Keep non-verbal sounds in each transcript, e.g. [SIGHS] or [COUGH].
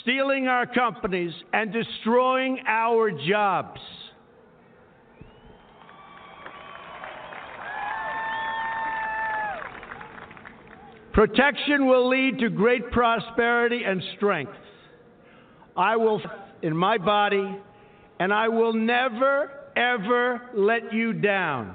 stealing our companies, and destroying our jobs. Protection will lead to great prosperity and strength. I will in my body, and I will never, ever let you down.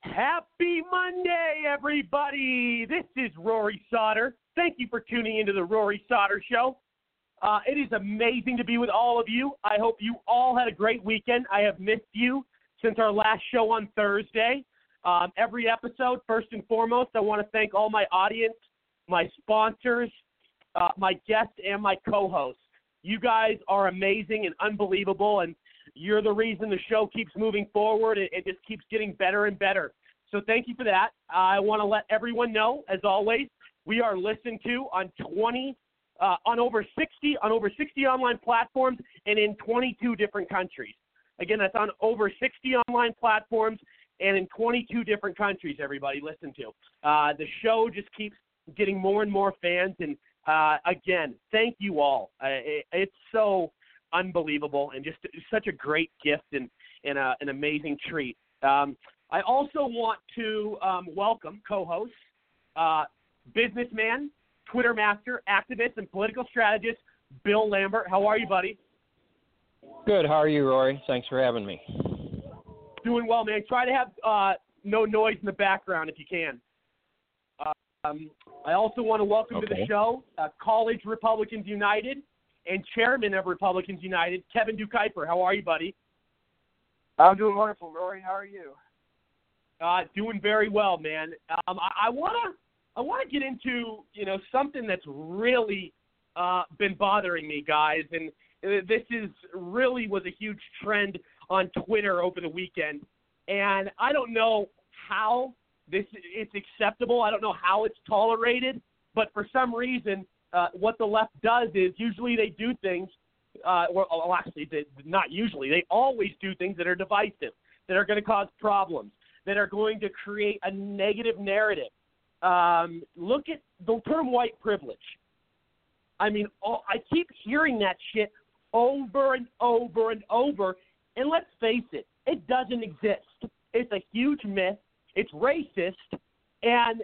Happy Monday, everybody. This is Rory Sauter. Thank you for tuning into the Rory Sauter Show. Uh, it is amazing to be with all of you. I hope you all had a great weekend. I have missed you since our last show on Thursday. Um, every episode, first and foremost, I want to thank all my audience, my sponsors, uh, my guests, and my co hosts. You guys are amazing and unbelievable, and you're the reason the show keeps moving forward. It, it just keeps getting better and better. So thank you for that. I want to let everyone know, as always, we are listened to on 20, uh, on over 60, on over 60 online platforms and in 22 different countries. Again, that's on over 60 online platforms and in 22 different countries. Everybody listen to. Uh, the show just keeps getting more and more fans, and uh, again, thank you all. Uh, it, it's so unbelievable and just such a great gift and, and a, an amazing treat. Um, I also want to um, welcome co-host, uh, businessman, Twitter master, activist, and political strategist Bill Lambert. How are you, buddy? Good. How are you, Rory? Thanks for having me. Doing well, man. Try to have uh, no noise in the background if you can. Um, I also want to welcome Okay. to the show uh, College Republicans United and Chairman of Republicans United, Kevin Decuyper. How are you, buddy? I'm doing wonderful, Rory. How are you? Uh, doing very well, man. Um, I, I wanna I wanna get into you know something that's really uh, been bothering me, guys, and uh, this is really was a huge trend on Twitter over the weekend, and I don't know how this it's acceptable. I don't know how it's tolerated, but for some reason, uh, what the left does is usually they do things. Uh, well, well, actually, they, not usually. They always do things that are divisive, that are going to cause problems, that are going to create a negative narrative. Um, look at the term white privilege. I mean, all, I keep hearing that shit over and over and over. And let's face it, it doesn't exist. It's a huge myth. It's racist. And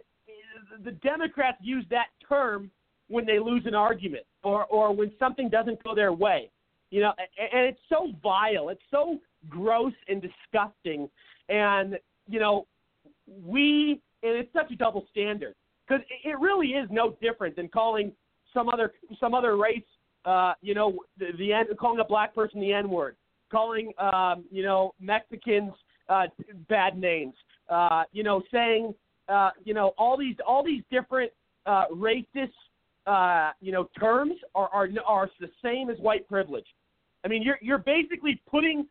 the Democrats use that term when they lose an argument or, or when something doesn't go their way. You know, and, and it's so vile. It's so gross and disgusting. And, you know, we, and it's such a double standard because it, it really is no different than calling some other some other race, uh, you know, the, the N, calling a black person the N word, calling um, you know Mexicans uh, bad names, uh, you know, saying uh, you know all these all these different uh, racist uh, you know terms are, are are the same as white privilege. I mean, you're you're basically putting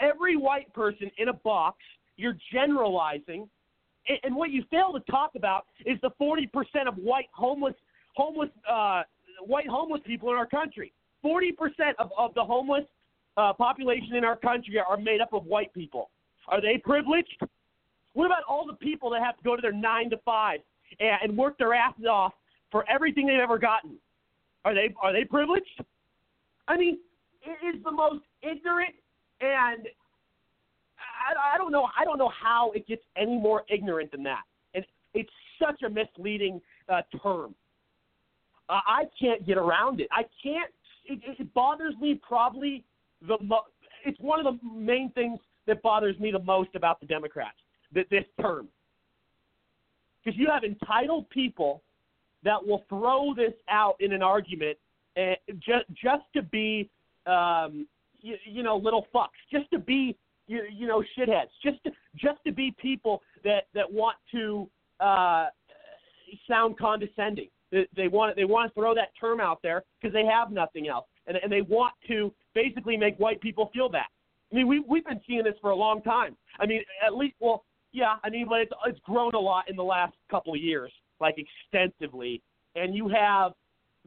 every white person in a box. You're generalizing, and, and what you fail to talk about is the 40% of white homeless homeless uh, white homeless people in our country. 40% of, of the homeless uh, population in our country are made up of white people. Are they privileged? What about all the people that have to go to their nine to five and, and work their asses off for everything they've ever gotten? Are they are they privileged? I mean, it is the most ignorant and I, I don't know I don't know how it gets any more ignorant than that. And it's such a misleading uh, term. Uh, I can't get around it. I can't. It, it bothers me probably the mo- it's one of the main things that bothers me the most about the Democrats that this term because you have entitled people that will throw this out in an argument and just just to be um, you, you know little fucks, just to be you, you know shitheads, just to just to be people that that want to uh, sound condescending. They, they want they want to throw that term out there because they have nothing else, and and they want to basically make white people feel that. I mean, we we've been seeing this for a long time. I mean, at least well, yeah. I mean, but it's it's grown a lot in the last couple of years, like extensively. And you have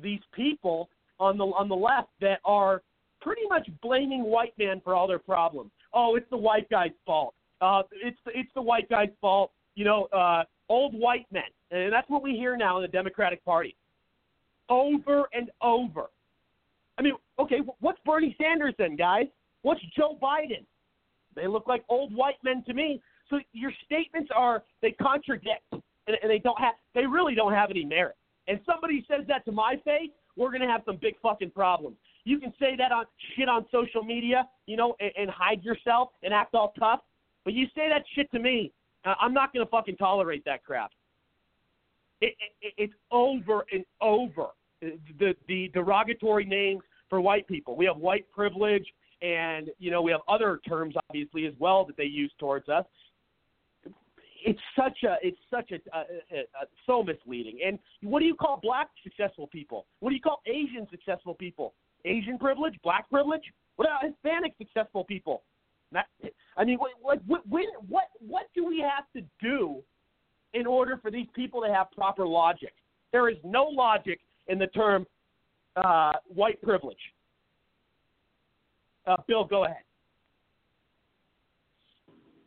these people on the on the left that are pretty much blaming white man for all their problems. Oh, it's the white guy's fault. Uh, it's the, it's the white guy's fault. You know, uh, old white men, and that's what we hear now in the Democratic Party, over and over. I mean, okay, what's Bernie Sanders then, guys? What's Joe Biden? They look like old white men to me. So your statements are they contradict, and, and they don't have they really don't have any merit. And somebody says that to my face, we're to have some big fucking problems. You can say that on shit on social media, you know, and, and hide yourself and act all tough. But you say that shit to me, I'm not to fucking tolerate that crap. It, it, it's over and over. The the derogatory names for white people. We have white privilege, and you know we have other terms obviously as well that they use towards us. It's such a it's such a, a, a, a so misleading. And what do you call black successful people? What do you call Asian successful people? Asian privilege, black privilege. What about Hispanic successful people? Not, I mean, what, what, when, what, what do we have to do in order for these people to have proper logic? There is no logic in the term uh, white privilege. Uh, Bill, go ahead.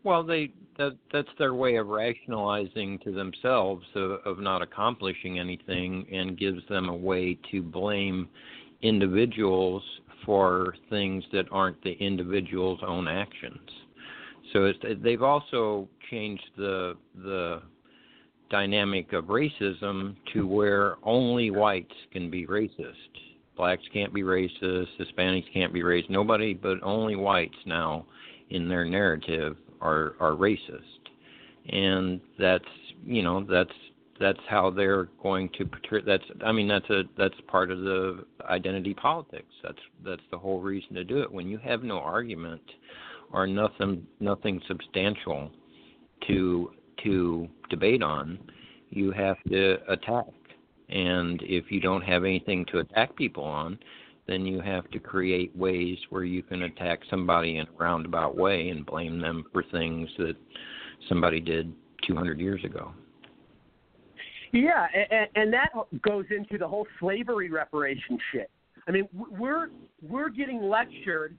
Well, they that that's their way of rationalizing to themselves of, of not accomplishing anything, and gives them a way to blame individuals for things that aren't the individual's own actions. So it's, they've also changed the the dynamic of racism to where only whites can be racist. Blacks can't be racist, Hispanics can't be racist. Nobody but only whites now in their narrative are are racist. And that's you know, that's that's how they're going to portray that's I mean that's a that's part of the identity politics. That's that's the whole reason to do it. When you have no argument or nothing nothing substantial to to debate on, you have to attack. And if you don't have anything to attack people on, then you have to create ways where you can attack somebody in a roundabout way and blame them for things that somebody did 200 years ago. Yeah, and, and that goes into the whole slavery reparation shit. I mean, we're we're getting lectured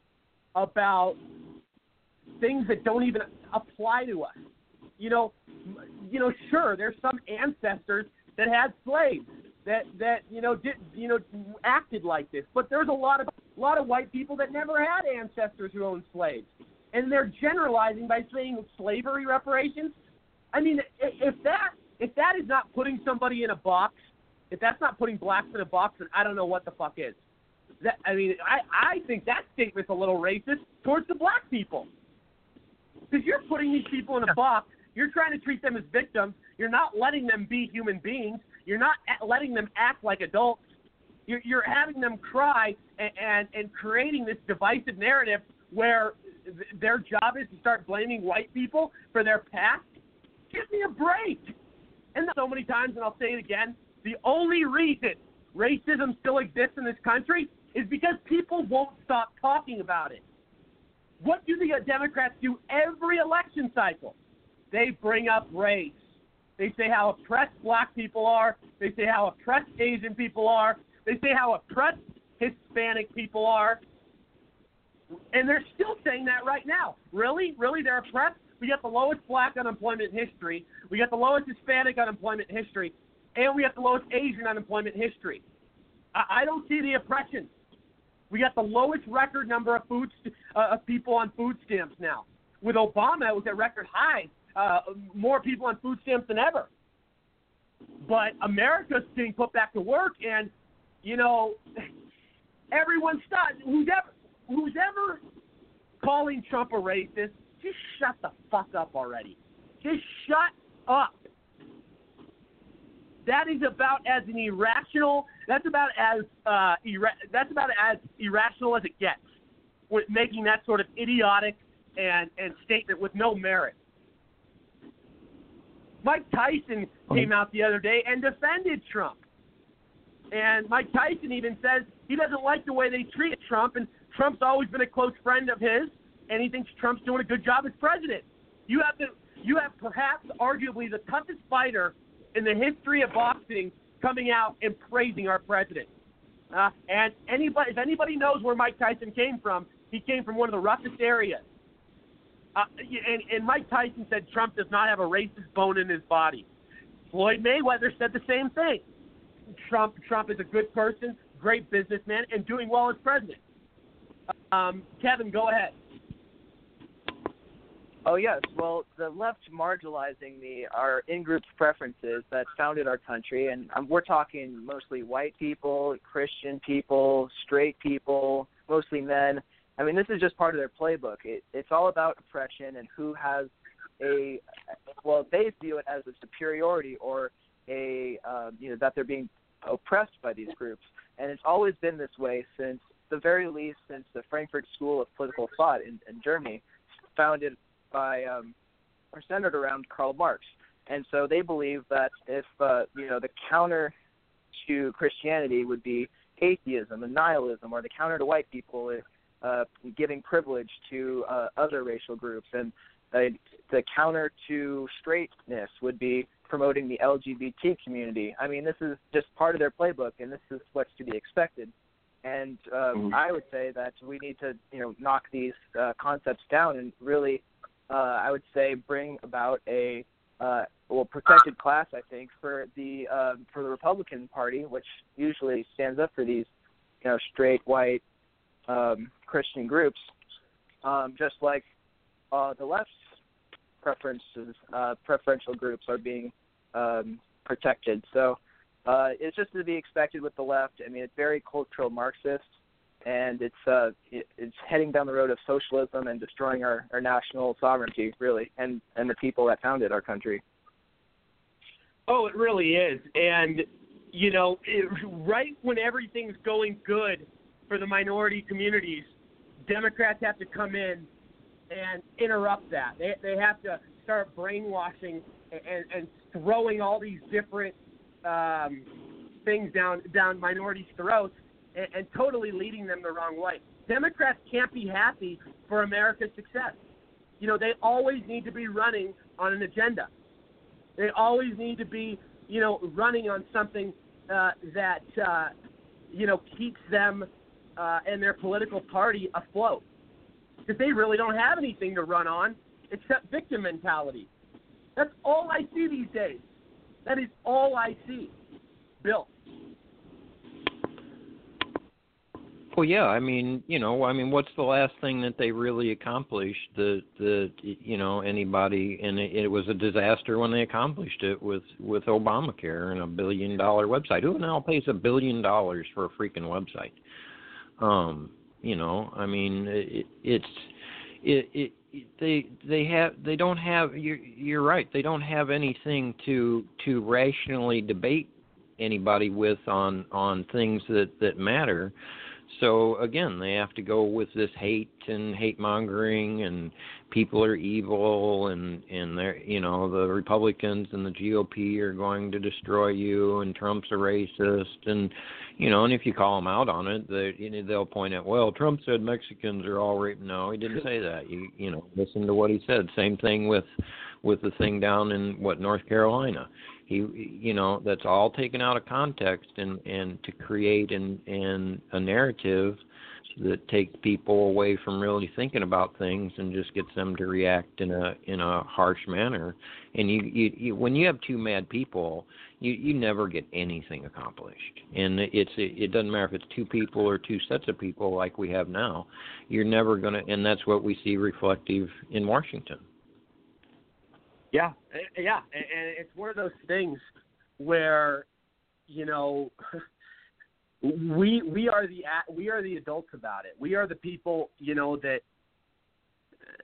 about things that don't even apply to us. You know, you know, sure, there's some ancestors that had slaves that that you know did you know acted like this, but there's a lot of a lot of white people that never had ancestors who owned slaves, and they're generalizing by saying slavery reparations. I mean, if that if that is not putting somebody in a box, if that's not putting blacks in a box, then I don't know what the fuck is. That I mean, I I think that statement's a little racist towards the black people because you're putting these people in a box. You're trying to treat them as victims. You're not letting them be human beings. You're not letting them act like adults. You're, you're having them cry and, and and creating this divisive narrative where th- their job is to start blaming white people for their past. Give me a break and so many times, and I'll say it again, the only reason racism still exists in this country is because people won't stop talking about it. What do the uh, Democrats do every election cycle? They bring up race. They say how oppressed black people are. They say how oppressed Asian people are. They say how oppressed Hispanic people are. And they're still saying that right now. Really? Really? They're oppressed? We got the lowest black unemployment in history. We got the lowest Hispanic unemployment in history. And we got the lowest Asian unemployment in history. I, I don't see the oppression. We got the lowest record number of food uh, of people on food stamps now. With Obama, it was at record high. Uh, more people on food stamps than ever. But America's being put back to work, and you know, [LAUGHS] everyone's stuck. Who's ever, who's ever calling Trump a racist just shut the fuck up already. Just shut up. That is about as an irrational. That's about as uh, ira- that's about as irrational as it gets. With making that sort of idiotic and and statement with no merit. Mike Tyson came out the other day and defended Trump. And Mike Tyson even says he doesn't like the way they treat Trump, and Trump's always been a close friend of his and he thinks Trump's doing a good job as president. You have to, you have perhaps arguably the toughest fighter in the history of boxing coming out and praising our president. Uh, and anybody, if anybody knows where Mike Tyson came from, he came from one of the roughest areas. Uh, and, and Mike Tyson said Trump does not have a racist bone in his body. Floyd Mayweather said the same thing. Trump, Trump is a good person, great businessman, and doing well as president. Um, Kevin, go ahead. Oh yes, well the left marginalizing the our in-group's preferences that founded our country, and um, we're talking mostly white people, Christian people, straight people, mostly men. I mean, this is just part of their playbook. It, it's all about oppression and who has a well, they view it as a superiority or a um, you know that they're being oppressed by these groups, and it's always been this way since the very least since the Frankfurt School of Political Thought in, in Germany, founded by um, or centered around Karl Marx. And so they believe that if uh, you know the counter to Christianity would be atheism and nihilism, or the counter to white people is uh, giving privilege to uh, other racial groups, and uh, the counter to straightness would be promoting the LGBT community. I mean, this is just part of their playbook, and this is what's to be expected. And um, mm-hmm. I would say that we need to, you know, knock these uh, concepts down and really, uh, I would say, bring about a uh, well protected class. I think for the uh, for the Republican Party, which usually stands up for these, you know, straight white um, Christian groups, um, just like uh, the left's preferences, uh, preferential groups are being um, protected. So uh, it's just to be expected with the left. I mean, it's very cultural Marxist, and it's uh, it, it's heading down the road of socialism and destroying our, our national sovereignty, really, and and the people that founded our country. Oh, it really is, and you know, it, right when everything's going good for the minority communities, Democrats have to come in and interrupt that. They they have to start brainwashing and, and throwing all these different um, things down down minorities' throats and, and totally leading them the wrong way. Democrats can't be happy for America's success. You know, they always need to be running on an agenda. They always need to be, you know, running on something uh, that uh, you know keeps them uh, and their political party afloat. Because they really don't have anything to run on except victim mentality. That's all I see these days. That is all I see. Bill. Well, yeah. I mean, you know, I mean, what's the last thing that they really accomplished? That that you know anybody, and it, it was a disaster when they accomplished it with with Obamacare and a billion dollar website. Who now pays a billion dollars for a freaking website? Um, you know, I mean, it, it's it, it they they have they don't have you're you're right they don't have anything to to rationally debate anybody with on on things that that matter so again they have to go with this hate and hate mongering and people are evil and and they're you know the republicans and the gop are going to destroy you and trump's a racist and you know, and if you call them out on it, they you know, they'll point out, well, Trump said Mexicans are all rape. No, he didn't say that. You you know, listen to what he said. Same thing with with the thing down in what North Carolina. He you know, that's all taken out of context and and to create an an a narrative that take people away from really thinking about things and just gets them to react in a in a harsh manner. And you, you, you when you have two mad people, you you never get anything accomplished. And it's it, it doesn't matter if it's two people or two sets of people like we have now. You're never gonna, and that's what we see reflective in Washington. Yeah, yeah, and it's one of those things where, you know. [LAUGHS] we we are the we are the adults about it. We are the people, you know, that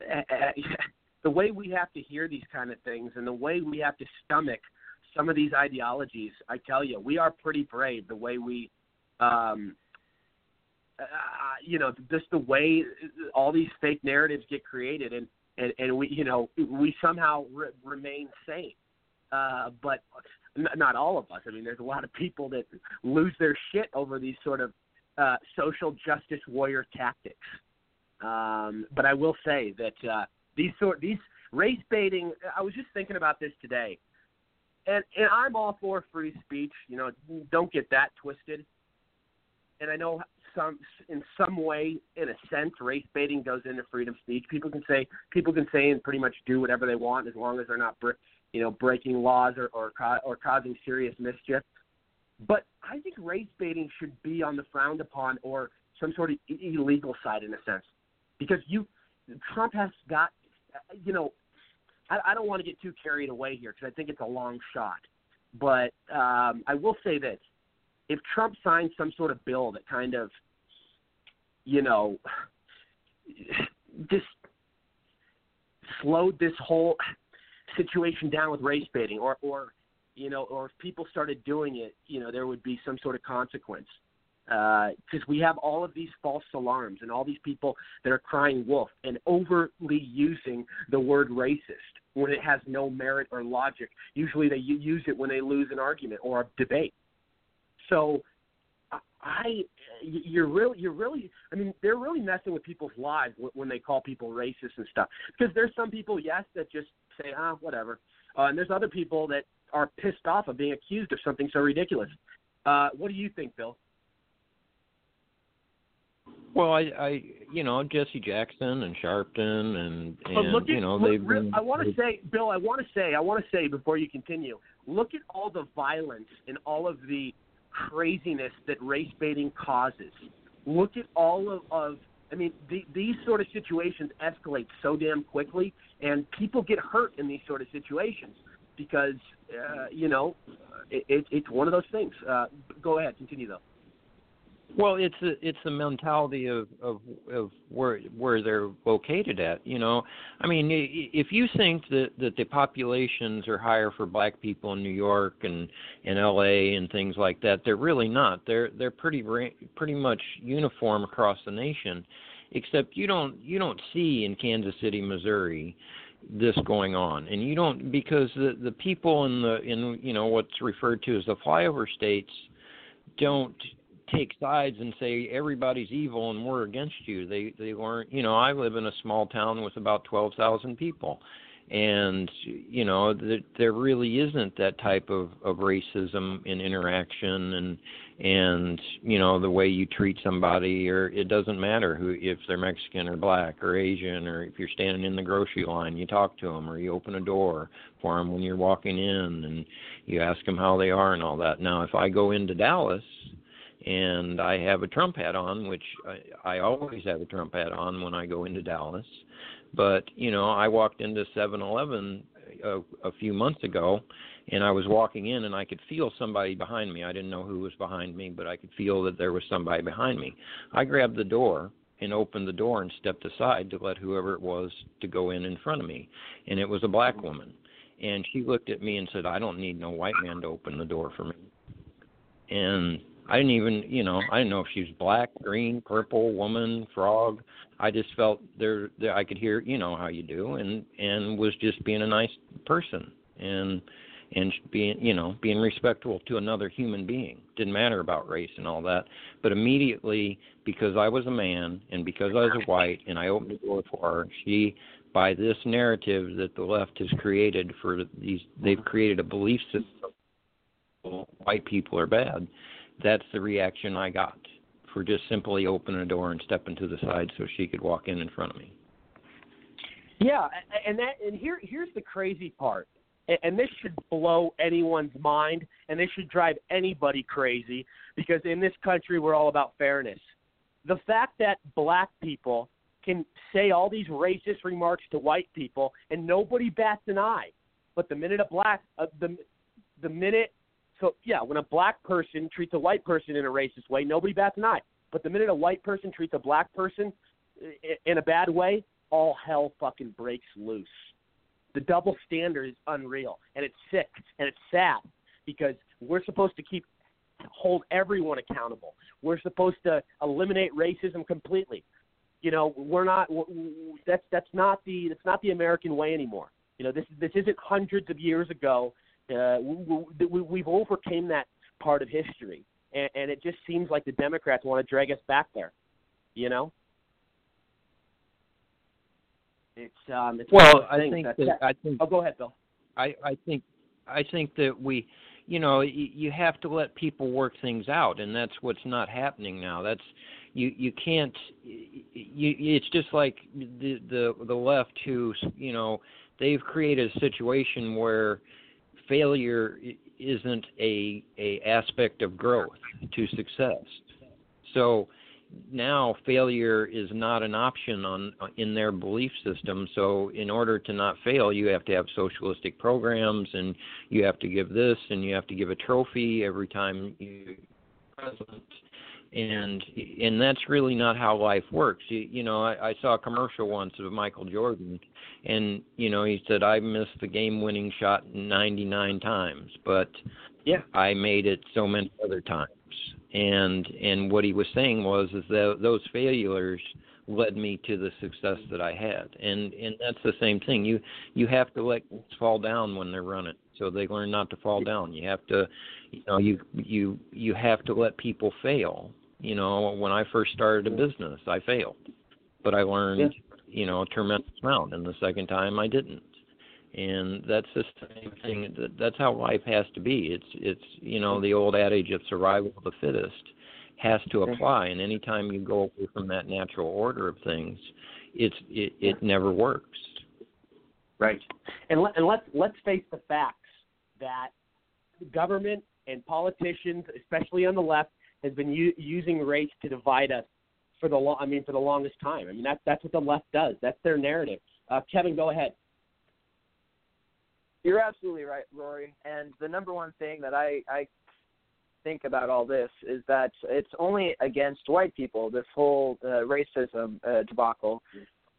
uh, [LAUGHS] the way we have to hear these kind of things and the way we have to stomach some of these ideologies. I tell you, we are pretty brave. The way we, um, uh, you know, just the way all these fake narratives get created, and and and we, you know, we somehow re- remain sane. Uh, but not all of us. I mean, there's a lot of people that lose their shit over these sort of uh, social justice warrior tactics. Um, but I will say that uh, these sort these race baiting. I was just thinking about this today, and and I'm all for free speech. You know, don't get that twisted. And I know some in some way, in a sense, race baiting goes into freedom of speech. People can say people can say and pretty much do whatever they want as long as they're not you know, breaking laws or or, or causing serious mischief. But I think race baiting should be on the frowned upon or some sort of illegal side in a sense, because you Trump has got, you know, I, I don't want to get too carried away here because I think it's a long shot, but um, I will say this: if Trump signs some sort of bill that kind of, you know, just slowed this whole situation down with race baiting, or or you know, or if people started doing it, you know, there would be some sort of consequence. Because uh, we have all of these false alarms and all these people that are crying wolf and overly using the word racist when it has no merit or logic. Usually they use it when they lose an argument or a debate. So I you're really you're really I mean they're really messing with people's lives when they call people racist and stuff because there's some people yes that just say ah whatever uh, and there's other people that are pissed off of being accused of something so ridiculous. Uh, what do you think, Bill? Well, I, I, you know, Jesse Jackson and Sharpton and, and at, you know, they've been, I want to say, Bill, I want to say, I want to say before you continue, look at all the violence and all of the craziness that race baiting causes. Look at all of, of I mean, the, these sort of situations escalate so damn quickly, and people get hurt in these sort of situations because, uh, you know, it, it, it's one of those things. Uh, go ahead, continue though. Well, it's a, it's the mentality of of of where where they're located at. You know, I mean, if you think that that the populations are higher for black people in New York and in L.A. and things like that, they're really not. They're they're pretty pretty much uniform across the nation, except you don't you don't see in Kansas City, Missouri, this going on, and you don't because the the people in the in you know what's referred to as the flyover states don't take sides and say everybody's evil and we're against you. They they weren't. You know, I live in a small town with about twelve thousand people, and you know th- there really isn't that type of of racism in interaction and and you know the way you treat somebody or it doesn't matter who if they're Mexican or black or Asian or if you're standing in the grocery line you talk to them or you open a door for them when you're walking in and you ask them how they are and all that. Now if I go into Dallas and I have a Trump hat on, which I, I always have a Trump hat on when I go into Dallas. But you know, I walked into 7-Eleven a, uh, a few months ago, and I was walking in, and I could feel somebody behind me. I didn't know who was behind me, but I could feel that there was somebody behind me. I grabbed the door and opened the door and stepped aside to let whoever it was to go in in front of me, and it was a black woman. And she looked at me and said, "I don't need no white man to open the door for me." And I didn't even, you know, I didn't know if she was black, green, purple, woman, frog. I just felt there, there I could hear, you know, how you do, and and was just being a nice person and and being, you know, being respectful to another human being. Didn't matter about race and all that. But immediately, because I was a man and because I was white, and I opened the door for her, she by this narrative that the left has created for these they've created a belief system white people are bad that's the reaction I got for just simply opening a door and stepping to the side so she could walk in in front of me. Yeah, and that and here here's the crazy part. And this should blow anyone's mind and this should drive anybody crazy because in this country we're all about fairness. The fact that black people can say all these racist remarks to white people and nobody bats an eye. But the minute a black uh, the the minute so yeah, when a black person treats a white person in a racist way, nobody bats an eye. But the minute a white person treats a black person eh, in a bad way, all hell fucking breaks loose. The double standard is unreal, and it's sick and it's sad because we're supposed to keep hold everyone accountable. We're supposed to eliminate racism completely. You know, we're not. That's that's not the that's not the American way anymore. You know, this this isn't hundreds of years ago uh, we, we, we've overcame that part of history, and, and it just seems like the Democrats want to drag us back there. You know. It's um. It's well, I think that, that, I think. Oh, go ahead, Bill. I I think I think that we, you know, you, you have to let people work things out, and that's what's not happening now. That's you you can't. You, it's just like the the the left who you know they've created a situation where failure isn't a a aspect of growth to success. So now failure is not an option on in their belief system. So in order to not fail, you have to have socialistic programs, and you have to give this, and you have to give a trophy every time you president. And and that's really not how life works. You, you know, I, I saw a commercial once of Michael Jordan, and you know he said I missed the game-winning shot 99 times, but yeah, I made it so many other times. And and what he was saying was is that those failures led me to the success that I had. And and that's the same thing. You you have to let things fall down when they're running, so they learn not to fall down. You have to, you know, you you you have to let people fail you know, when I first started a business, I failed, but I learned, yeah. you know, a tremendous amount. And the second time, I didn't. And that's the same thing. That's how life has to be. It's it's you know the old adage of survival of the fittest has to apply. And anytime you go away from that natural order of things, it's it, it never works. Right. And let, and let's let's face the facts that government and politicians, especially on the left, has been u- using race to divide us for the long. I mean, for the longest time. I mean, that's that's what the left does. That's their narrative. Uh, Kevin, go ahead. You're absolutely right, Rory. And the number one thing that I I think about all this is that it's only against white people. This whole uh, racism uh, debacle.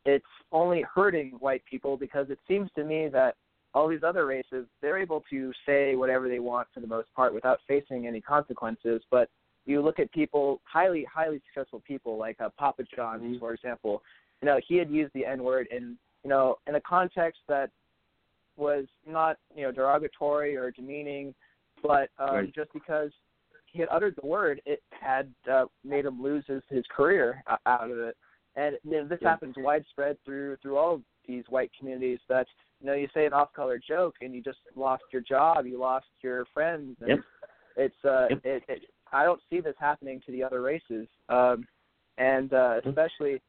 It's only hurting white people because it seems to me that all these other races they're able to say whatever they want for the most part without facing any consequences. But you look at people, highly, highly successful people like uh, Papa John's mm-hmm. for example. You know, he had used the N word in, you know, in a context that was not, you know, derogatory or demeaning, but um, right. just because he had uttered the word, it had uh, made him lose his his career out of it. And you know, this yeah. happens widespread through through all these white communities. That you know, you say an off-color joke, and you just lost your job, you lost your friends. And yep. It's uh, yep. it, it I don't see this happening to the other races, um, and uh, mm-hmm. especially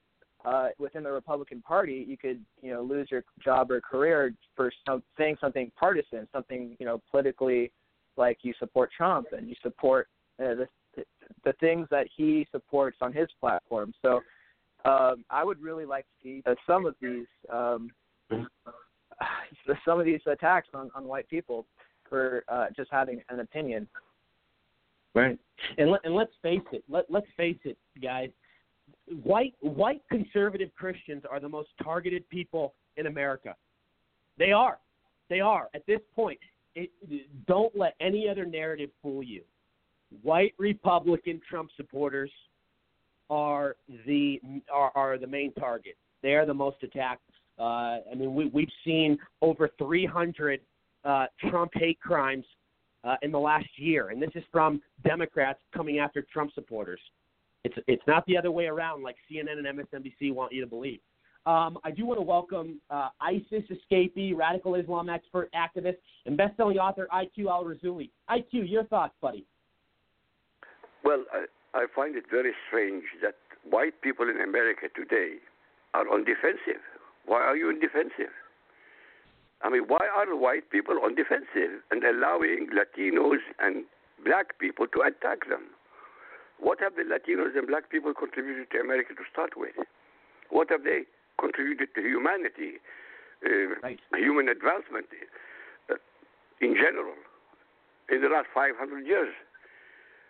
uh, within the Republican Party, you could you know lose your job or career for some, saying something partisan, something you know politically like you support Trump and you support uh, the the things that he supports on his platform. So um, I would really like to see uh, some of these um, [SIGHS] some of these attacks on, on white people for uh, just having an opinion. Right. And let, and let's face it. Let let's face it, guys. White white conservative Christians are the most targeted people in America. They are. They are. At this point, it, don't let any other narrative fool you. White Republican Trump supporters are the are, are the main target. They are the most attacked. Uh, I mean, we, we've seen over 300 uh, Trump hate crimes uh, in the last year, and this is from Democrats coming after Trump supporters. It's it's not the other way around, like CNN and MSNBC want you to believe. Um, I do want to welcome uh, ISIS escapee, radical Islam expert, activist, and best-selling author IQ Al Rassooli. IQ, your thoughts, buddy? Well, I, I find it very strange that white people in America today are on defensive. Why are you on defensive? I mean, why are white people on defensive and allowing Latinos and black people to attack them? What have the Latinos and black people contributed to America to start with? What have they contributed to humanity, uh, right. human advancement uh, in general in the last 500 years?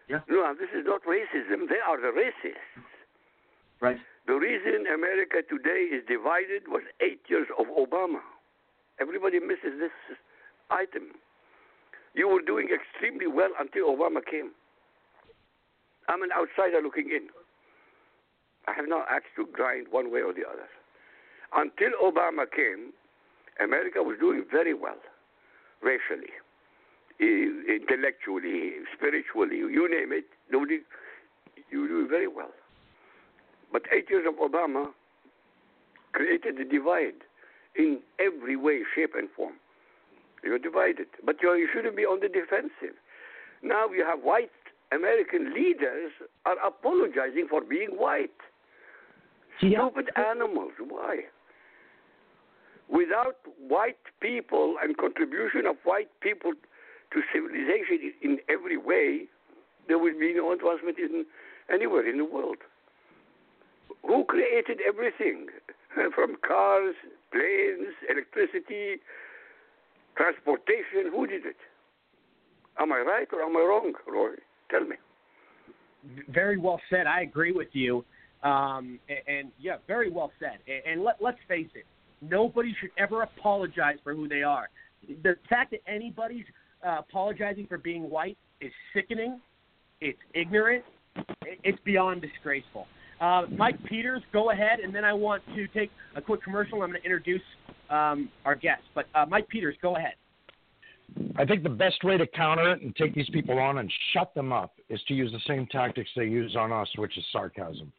Yeah. No, this is not racism. They are the racists. Right. The reason America today is divided was eight years of Obama. Everybody misses this item. You were doing extremely well until Obama came. I'm an outsider looking in. I have no axe to grind one way or the other. Until Obama came, America was doing very well, racially, intellectually, spiritually, you name it. Nobody, you were doing very well. But eight years of Obama created a divide in every way, shape, and form. You're divided. But you're, you shouldn't be on the defensive. Now you have white American leaders are apologizing for being white. Yeah. Stupid animals. Why? Without white people and contribution of white people to civilization in every way, there will be no advancement in anywhere in the world. Who created everything? From cars, planes, electricity, transportation. Who did it? Am I right or am I wrong, Roy? Tell me. very well said. I agree with you. Um, and, and yeah, very well said. And, and let, let's face it, nobody should ever apologize for who they are. The fact that anybody's uh, apologizing for being white is sickening. It's ignorant. It's beyond disgraceful. Uh, Mike Peters, go ahead, and then I want to take a quick commercial. I'm going to introduce um, our guest. But uh, Mike Peters, go ahead. I think the best way to counter it and take these people on and shut them up is to use the same tactics they use on us, which is sarcasm.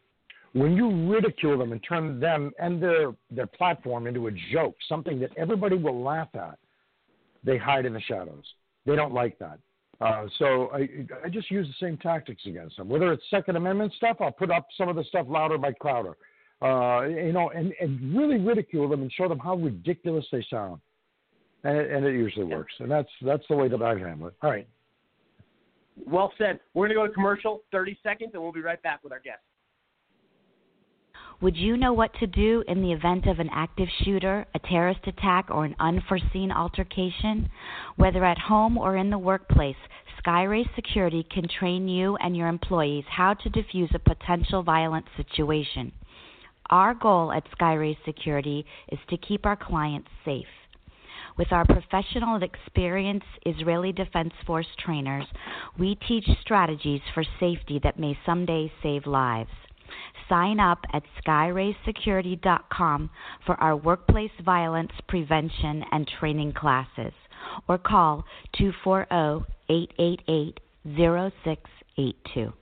When you ridicule them and turn them and their their platform into a joke, something that everybody will laugh at, they hide in the shadows. They don't like that. Uh, so I, I just use the same tactics against them. Whether it's Second Amendment stuff, I'll put up some of the stuff louder by Crowder. Uh, you know, and, and really ridicule them and show them how ridiculous they sound. And it, and it usually works. And that's that's the way that I handle it. All right. Well said. We're going to go to commercial, 30 seconds, and we'll be right back with our guest. Would you know what to do in the event of an active shooter, a terrorist attack, or an unforeseen altercation? Whether at home or in the workplace, Skyrace Security can train you and your employees how to defuse a potential violent situation. Our goal at Skyrace Security is to keep our clients safe. With our professional and experienced Israeli Defense Force trainers, we teach strategies for safety that may someday save lives. Sign up at skyraysecurity.com for our workplace violence prevention and training classes or call oh, 240-888-0682.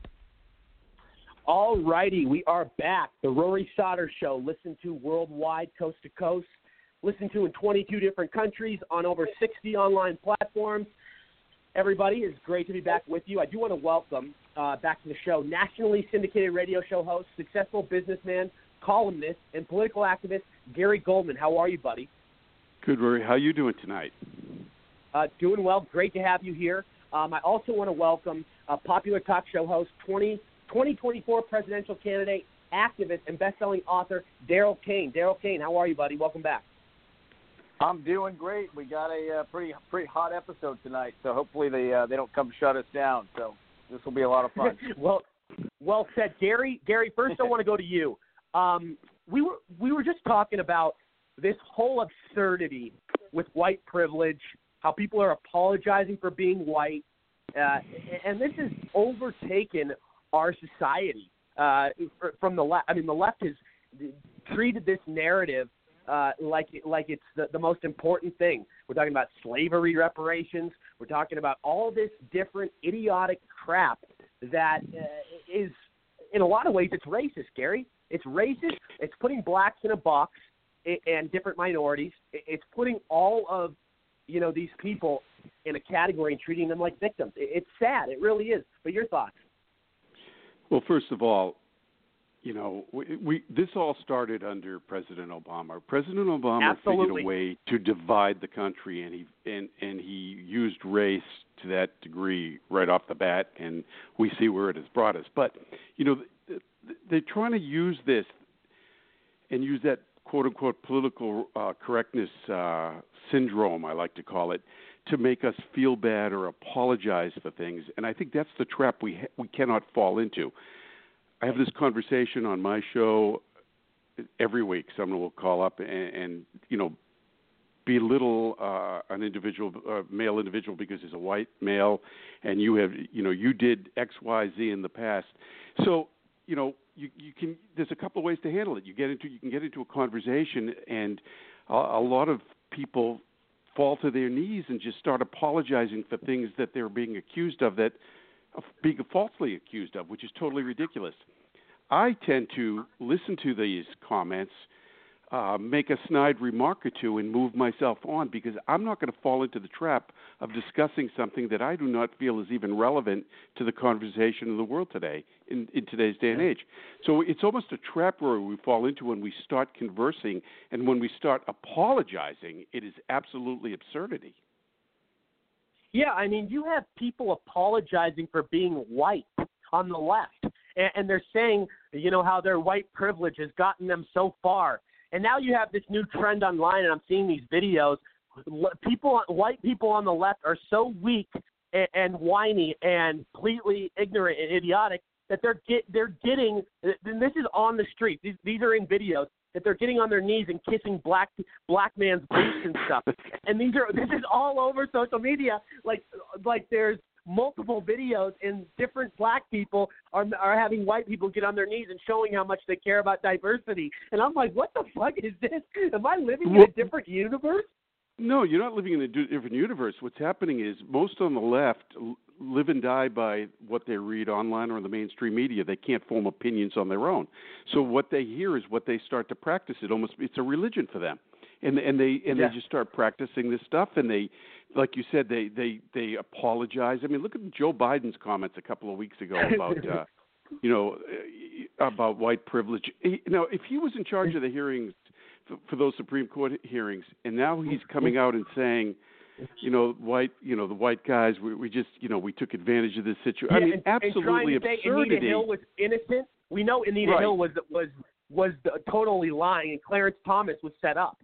All righty, we are back. The Rory Sauter Show. Listen to worldwide, coast to coast. Listen to in 22 different countries on over 60 online platforms. Everybody, it's great to be back with you. I do want to welcome uh, back to the show nationally syndicated radio show host, successful businessman, columnist, and political activist Gary Goldman. How are you, buddy? Good, Rory. How you doing tonight? Uh, doing well. Great to have you here. Um, I also want to welcome uh, popular talk show host, 20, 2024 presidential candidate, activist, and best-selling author Daryl Kane. Daryl Kane, how are you, buddy? Welcome back. I'm doing great. We got a uh, pretty pretty hot episode tonight, so hopefully they uh, they don't come shut us down. So this will be a lot of fun. [LAUGHS] well, well said, Gary. Gary, first I [LAUGHS] want to go to you. Um, we were we were just talking about this whole absurdity with white privilege, how people are apologizing for being white, uh, and this has overtaken our society uh, from the left. I mean, the left has treated this narrative uh, like like it's the, the most important thing. We're talking about slavery reparations. We're talking about all this different idiotic crap that uh, is, in a lot of ways, it's racist. Gary, it's racist. It's putting blacks in a box and different minorities. It's putting all of you know these people in a category and treating them like victims. It's sad. It really is. But your thoughts? Well, first of all, you know, we, we this all started under President Obama. President Obama Absolutely. figured a way to divide the country, and he and and he used race to that degree right off the bat, and we see where it has brought us. But you know, th- th- they're trying to use this and use that quote unquote political uh, correctness uh, syndrome, I like to call it, to make us feel bad or apologize for things. And I think that's the trap we ha- we cannot fall into. I have this conversation on my show every week. Someone will call up and, and you know belittle uh, an individual, uh, male individual, because he's a white male, and you have, you know, you did X, Y, Z in the past. So, you know, you you can. There's a couple of ways to handle it. You get into you can get into a conversation, and a, a lot of people fall to their knees and just start apologizing for things that they're being accused of that being falsely accused of, which is totally ridiculous. I tend to listen to these comments, uh, make a snide remark or two, and move myself on because I'm not going to fall into the trap of discussing something that I do not feel is even relevant to the conversation of the world today, in, in today's day and age. So it's almost a trap where we fall into when we start conversing, and when we start apologizing, it is absolutely absurdity. Yeah, I mean, you have people apologizing for being white on the left, and, and they're saying, you know, how their white privilege has gotten them so far. And now you have this new trend online, and I'm seeing these videos. People, white people on the left, are so weak and, and whiny and completely ignorant and idiotic that they're get they're getting. And this is on the street. These these are in videos that they're getting on their knees and kissing black black man's boots and stuff. [LAUGHS] and these are this is all over social media. Like like there's multiple videos and different black people are are having white people get on their knees and showing how much they care about diversity. And I'm like, what the fuck is this? Am I living in a different universe? No, you're not living in a different universe. What's happening is most on the left live and die by what they read online or in the mainstream media. They can't form opinions on their own. So what they hear is what they start to practice. It almost it's a religion for them, and and they and Yeah. they just start practicing this stuff. And they, like you said, they they they apologize. I mean, look at Joe Biden's comments a couple of weeks ago [LAUGHS] about. uh you know, uh, about white privilege. He, now, if he was in charge of the hearings for, those Supreme Court hearings, and now he's mm-hmm. coming out and saying, you know, white, you know, the white guys, we, we just, you know, we took advantage of this situation. I mean, and, and trying absolutely to say absurdity. Anita Hill was innocent. We know Anita Right. Hill was was was totally lying, and Clarence Thomas was set up.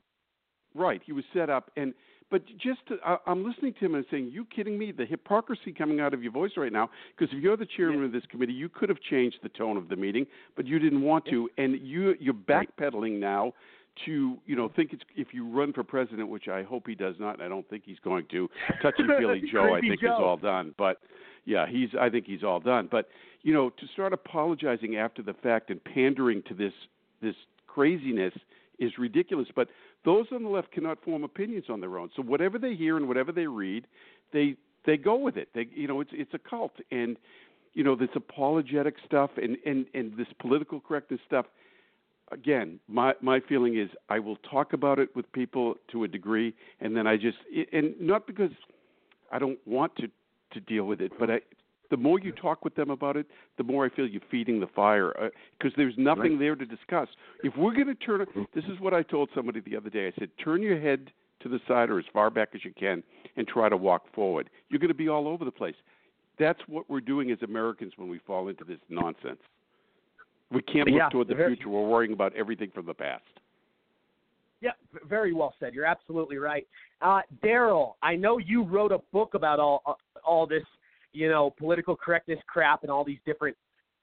Right, he was set up, and but just to, I, I'm listening to him and saying, "You kidding me?" The hypocrisy coming out of your voice right now, because if you're the chairman of this committee, you could have changed the tone of the meeting, but you didn't want to, and you you're backpedaling now to you know think it's if you run for president, which I hope he does not, and I don't think he's going to. Touchy feely [LAUGHS] Joe, I think Joe. is all done, but yeah, he's I think he's all done, but you know to start apologizing after the fact and pandering to this this craziness is ridiculous. But those on the left cannot form opinions on their own. So whatever they hear and whatever they read, they they go with it. They you know it's it's a cult, and you know this apologetic stuff and and and this political correctness stuff. Again, my my feeling is I will talk about it with people to a degree, and then I just and not because I don't want to to deal with it, but I the more you talk with them about it, the more I feel you're feeding the fire uh, because there's nothing there to discuss. If we're going to turn, this is what I told somebody the other day. I said, turn your head to the side or as far back as you can and try to walk forward. You're going to be all over the place. That's what we're doing as Americans when we fall into this nonsense. We can't look Yeah, toward the very- future. We're worrying about everything from the past. Yeah, very well said. You're absolutely right. Uh, Daryl, I know you wrote a book about all uh, all this, you know, political correctness crap and all these different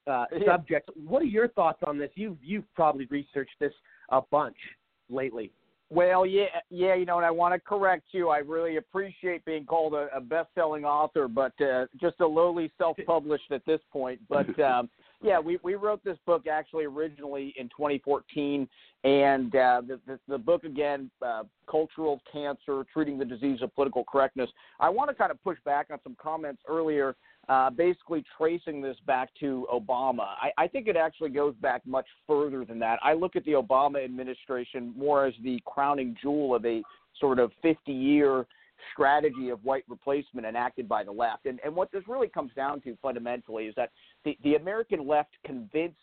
uh, Yeah. subjects. What are your thoughts on this? You've you've probably researched this a bunch lately. Well, yeah, yeah, you know, and I want to correct you. I really appreciate being called a, a best-selling author, but uh, just a lowly self-published at this point. But [LAUGHS] um, yeah, we we wrote this book actually originally in 2014, and uh, the, the the book again, uh, cultural cancer, treating the disease of political correctness. I want to kind of push back on some comments earlier uh, basically tracing this back to Obama. I, I think it actually goes back much further than that. I look at the Obama administration more as the crowning jewel of a sort of 50 year strategy of white replacement enacted by the left. And, and what this really comes down to fundamentally is that the, the American left convinced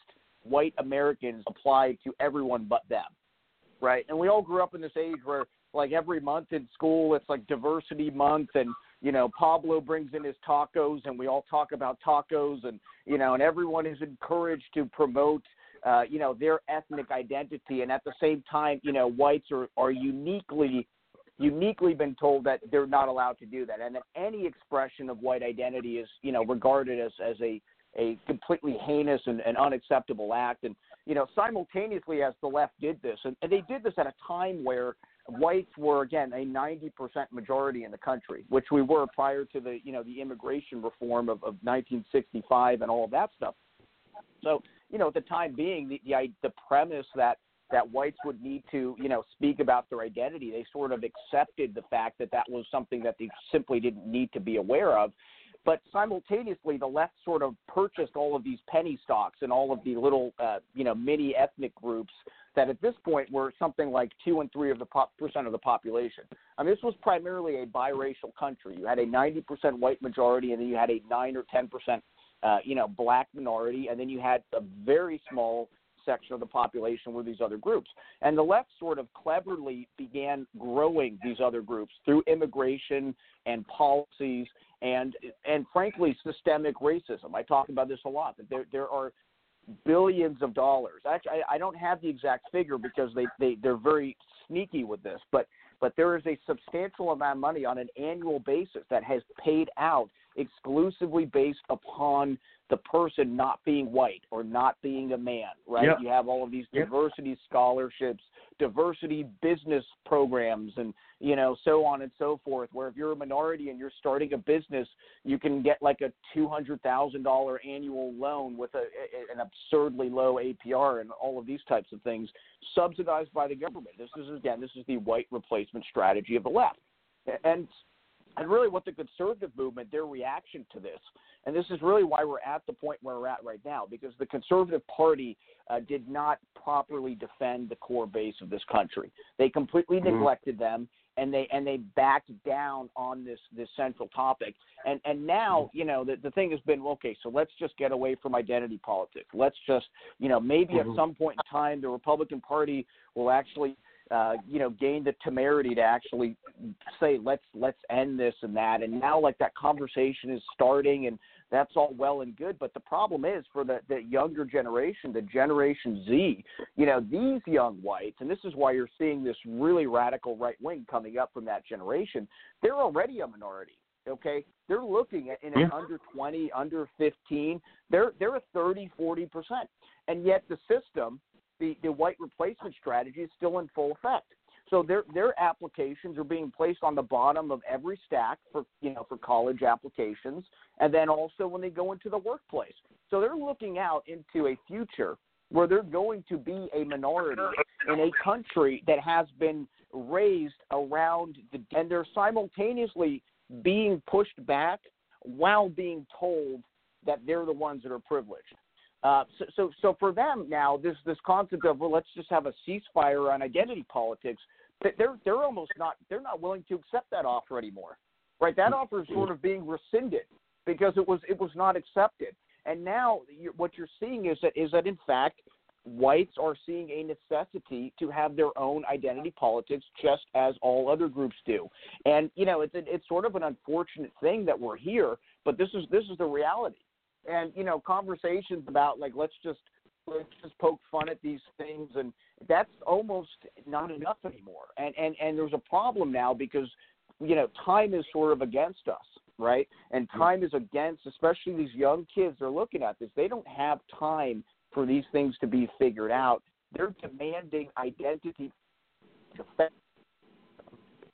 white Americans applied to everyone but them. Right. And we all grew up in this age where like every month in school it's like diversity month and you know Pablo brings in his tacos and we all talk about tacos and you know and everyone is encouraged to promote uh, you know their ethnic identity and at the same time you know whites are are uniquely uniquely been told that they're not allowed to do that and that any expression of white identity is you know regarded as as a a completely heinous and, and unacceptable act. And you know simultaneously as the left did this and, and they did this at a time where whites were again a 90% majority in the country which we were prior to the you know the immigration reform of, of 1965 and all of that stuff. So you know at the time being the the, the premise that that whites would need to you know speak about their identity they sort of accepted the fact that that was something that they simply didn't need to be aware of but simultaneously the left sort of purchased all of these penny stocks and all of the little uh, you know mini ethnic groups that at this point were something like two and three of the pop, percent of the population. I mean, this was primarily a biracial country. You had a 90% white majority, and then you had a nine or 10 percent, uh, you know, black minority, and then you had a very small section of the population were these other groups. And the left sort of cleverly began growing these other groups through immigration and policies and and frankly systemic racism. I talk about this a lot. That there there are billions of dollars. Actually, I, I don't have the exact figure because they, they they're very sneaky with this, but but there is a substantial amount of money on an annual basis that has paid out exclusively based upon the person not being white or not being a man, right? Yep. You have all of these Yep. diversity scholarships, diversity business programs, and you know so on and so forth. Where if you're a minority and you're starting a business, you can get like a two hundred thousand dollar annual loan with a, an absurdly low APR and all of these types of things, subsidized by the government. This is again, this is the white replacement strategy of the left, and and really what the conservative movement, their reaction to this, and this is really why we're at the point where we're at right now, because the conservative party uh, did not properly defend the core base of this country. They completely Mhm. neglected them, and they and they backed down on this this central topic. And and now you know the the thing has been okay. So let's just get away from identity politics. Let's just you know maybe Mhm. at some point in time the Republican Party will actually uh, you know, gain the temerity to actually say let's let's end this and that. And now like that conversation is starting, and that's all well and good. But the problem is for the the younger generation, the Generation Z, you know, these young whites, and this is why you're seeing this really radical right wing coming up from that generation. They're already a minority. Okay, they're looking at in an Yeah. under 20, under 15. They're they're a 30, 40 percent, and yet the system the, the white replacement strategy is still in full effect. So their their applications are being placed on the bottom of every stack for you know for college applications, and then also when they go into the workplace. So they're looking out into a future where they're going to be a minority in a country that has been raised around the and they're simultaneously being pushed back while being told that they're the ones that are privileged. Uh, so, so, so for them now, this this concept of well, let's just have a ceasefire on identity politics. They're they're almost not they're not willing to accept that offer anymore, right? That offer is sort of being rescinded because it was it was not accepted. And now you what you're seeing is that is that in fact whites are seeing a necessity to have their own identity politics just as all other groups do. And you know it's it's sort of an unfortunate thing that we're here, but this is this is the reality and you know conversations about like let's just let's just poke fun at these things and that's almost not enough anymore. And and and there's a problem now because you know time is sort of against us right? And time is against especially these young kids they're looking at this. They don't have time for these things to be figured out. They're demanding identity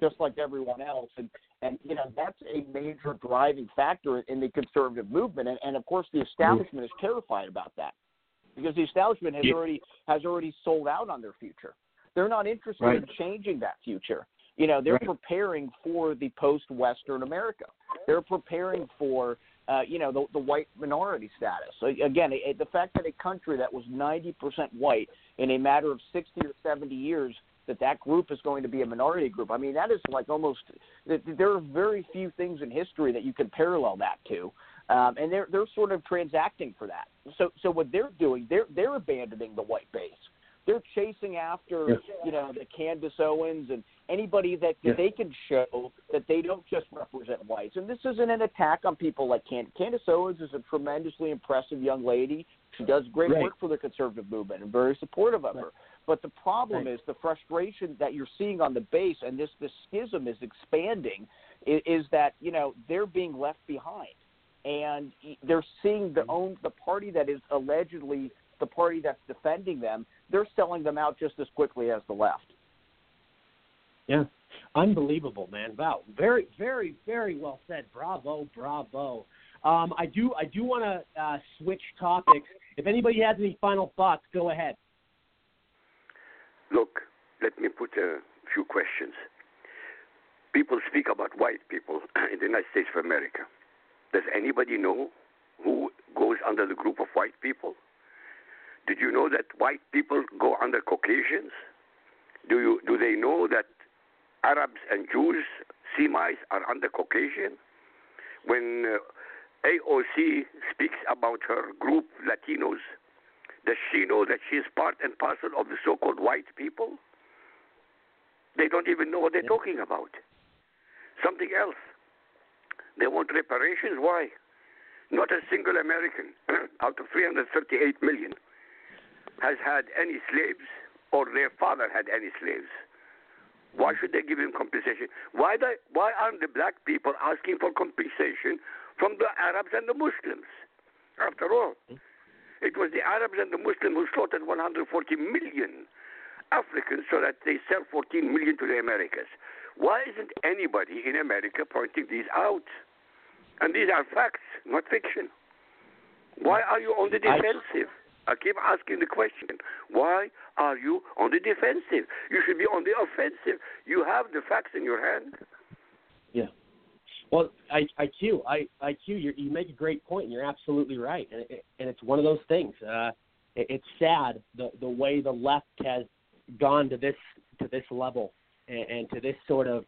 just like everyone else. And and you know that's a major driving factor in the conservative movement. And, and of course the establishment is terrified about that because the establishment has Yeah. already has already sold out on their future. They're not interested in changing that future. You know they're Right. preparing for the post western america. They're preparing for uh, you know the, the white minority status. So again a, the fact that a country that was 90% white in a matter of 60 or 70 years that that group is going to be a minority group. I mean, that is like almost there are very few things in history that you can parallel that to, um, and they're they're sort of transacting for that. So so what they're doing, they're they're abandoning the white base. They're chasing after Yes. you know the Candace Owens and anybody that, Yes. they can show that they don't just represent whites. And this isn't an attack on people like Candace. Candace Owens is a tremendously impressive young lady. She does great Right. work for the conservative movement and very supportive of her. But the problem Right. is the frustration that you're seeing on the base, and this this schism is expanding, is, is that you know they're being left behind, and they're seeing the own the party that is allegedly the party that's defending them. They're selling them out just as quickly as the left. Yeah. Unbelievable, man. Wow. Very, very, very well said. Bravo, bravo. Um, I do I do want to uh, switch topics. If anybody has any final thoughts, go ahead. Look, let me put a few questions. People speak about white people [CLEARS THROAT] in the United States of America. Does anybody know who goes under the group of white people? Did you know that white people go under Caucasians? Do you do they know that Arabs and Jews, Semites, are under Caucasian? When uh, AOC speaks about her group Latinos, does she know that she is part and parcel of the so-called white people? They don't even know what they're talking about. Something else. They want reparations. Why? Not a single American [CLEARS THROAT] out of 338 million has had any slaves or their father had any slaves. Why should they give him compensation? Why, the, why aren't the black people asking for compensation from the Arabs and the Muslims? after all. Hmm? It was the Arabs and the Muslims who slaughtered 140 million Africans so that they sell 14 million to the Americas. Why isn't anybody in America pointing these out? And these are facts, not fiction. Why are you on the defensive? I keep asking the question. Why are you on the defensive? You should be on the offensive. You have the facts in your hand. Yeah. Well, I, IQ, I, IQ, you you make a great point, and you're absolutely right. And, it, and it's one of those things. Uh, it, it's sad the the way the left has gone to this to this level and, and to this sort of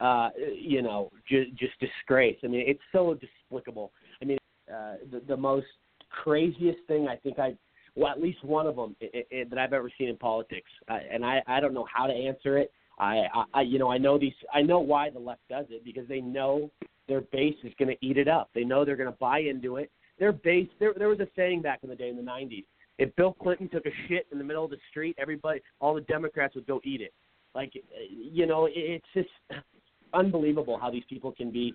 uh, you know ju- just disgrace. I mean, it's so despicable. I mean, uh, the the most craziest thing I think I well at least one of them it, it, that I've ever seen in politics, uh, and I I don't know how to answer it. I, I you know I know these I know why the left does it because they know their base is going to eat it up. They know they're going to buy into it. Their base there there was a saying back in the day in the 90s. If Bill Clinton took a shit in the middle of the street, everybody all the Democrats would go eat it. Like you know it, it's just unbelievable how these people can be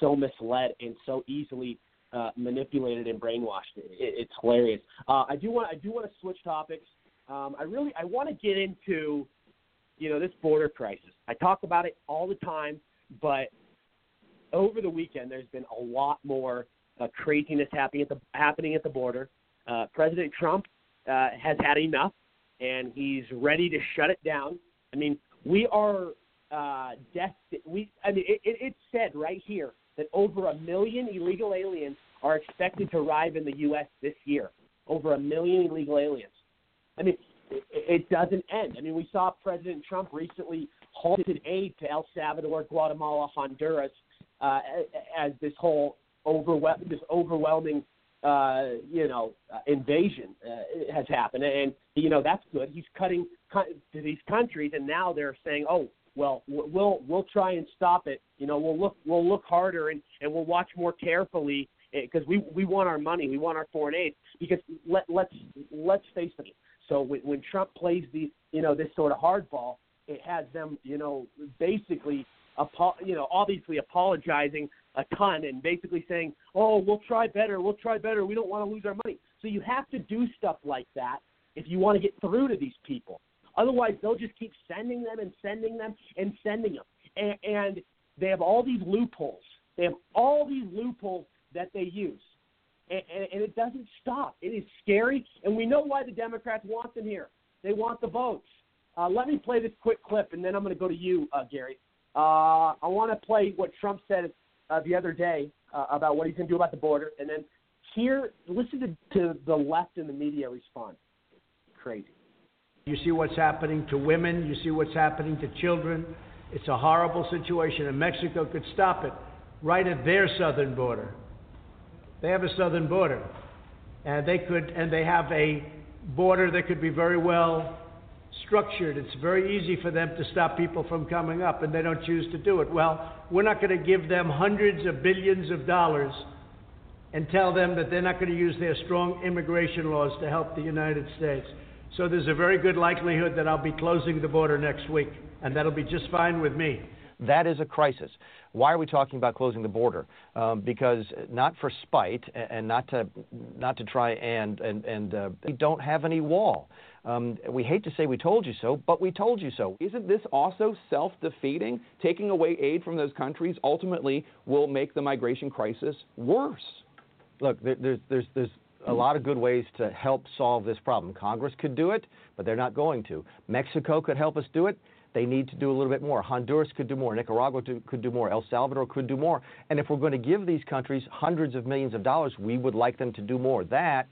so misled and so easily uh, manipulated and brainwashed. It, it's hilarious. Uh, I do want I do want to switch topics. Um, I really I want to get into you know, this border crisis. I talk about it all the time, but over the weekend, there's been a lot more uh, craziness happening at the happening at the border. Uh, President Trump uh, has had enough, and he's ready to shut it down. I mean, we are uh, destined. We, I mean, it, it, it's said right here that over a million illegal aliens are expected to arrive in the U.S. this year. Over a million illegal aliens. I mean, it doesn't end. I mean, we saw President Trump recently halted aid to El Salvador, Guatemala, Honduras uh, as this whole overwhel- this overwhelming uh, you know uh, invasion uh, has happened, and you know that's good. He's cutting cut to these countries, and now they're saying, oh. Well, we'll we'll try and stop it. You know, we'll look we'll look harder and, and we'll watch more carefully because eh, we we want our money, we want our foreign aid. Because let let's let's face it, so when, when Trump plays the, you know, this sort of hardball, it has them, you know, basically, you know, obviously apologizing a ton and basically saying, "Oh, we'll try better. We'll try better. We don't want to lose our money." So you have to do stuff like that if you want to get through to these people. Otherwise, they'll just keep sending them and sending them and sending them, and, and they have all these loopholes. They have all these loopholes that they use and, and, it doesn't stop. It is scary, and we know why the Democrats want them here. They want the votes. Uh, let me play this quick clip, and then I'm going to go to you, uh, Gary. Uh, I want to play what Trump said uh, the other day uh, about what he's going to do about the border, and then here, listen to, to the left and the media respond. Crazy. You see what's happening to women. You see what's happening to children. It's a horrible situation, and Mexico could stop it right at their southern border. They have a southern border, and they could, and they have a border that could be very well structured. It's very easy for them to stop people from coming up, and they don't choose to do it. Well, we're not going to give them hundreds of billions of dollars and tell them that they're not going to use their strong immigration laws to help the United States. So there's a very good likelihood that I'll be closing the border next week, and that'll be just fine with me. That is a crisis. Why are we talking about closing the border? Um, because not for spite and not to not to try and and and uh, we don't have any wall. Um, we hate to say we told you so, but we told you so. Isn't this also self-defeating? Taking away aid from those countries ultimately will make the migration crisis worse. Look, there, there's there's there's a lot of good ways to help solve this problem. Congress could do it, but they're not going to. Mexico could help us do it. They need to do a little bit more. Honduras could do more. Nicaragua do, could do more. El Salvador could do more. And if we're going to give these countries hundreds of millions of dollars, we would like them to do more. That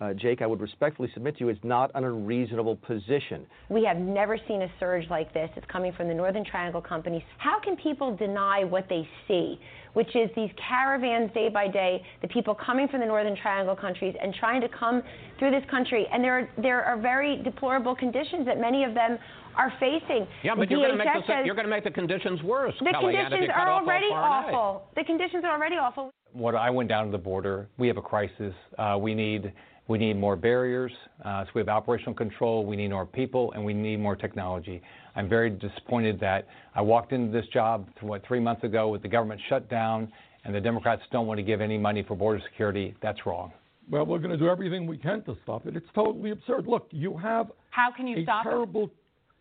uh, Jake, I would respectfully submit to you, is not an unreasonable position. We have never seen a surge like this. It's coming from the Northern Triangle companies. How can people deny what they see, which is these caravans day by day, the people coming from the Northern Triangle countries and trying to come through this country? And there are, there are very deplorable conditions that many of them are facing. Yeah, but the you're going to make the says, you're going to make the conditions worse. The Kellyanne, conditions are already awful. The conditions are already awful. When I went down to the border, we have a crisis. Uh, we need we need more barriers. Uh, so we have operational control. We need more people, and we need more technology. I'm very disappointed that I walked into this job what three months ago with the government shut down, and the Democrats don't want to give any money for border security. That's wrong. well, we're going to do everything we can to stop it. It's totally absurd. Look, you have How can you a stop terrible. it?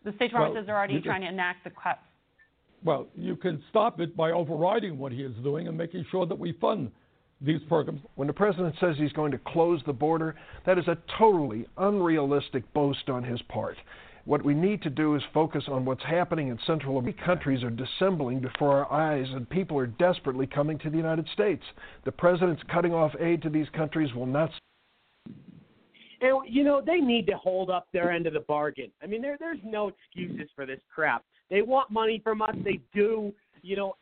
The State Department well, says they're already trying to enact the cuts. Well, you can stop it by overriding what he is doing and making sure that we fund these programs. When the president says he's going to close the border, that is a totally unrealistic boast on his part. What we need to do is focus on what's happening in Central America. Countries are dissembling before our eyes, and people are desperately coming to the United States. The president's cutting off aid to these countries will not And you know they need to hold up their end of the bargain. I mean, there there's no excuses for this crap. They want money from us. They do, you know,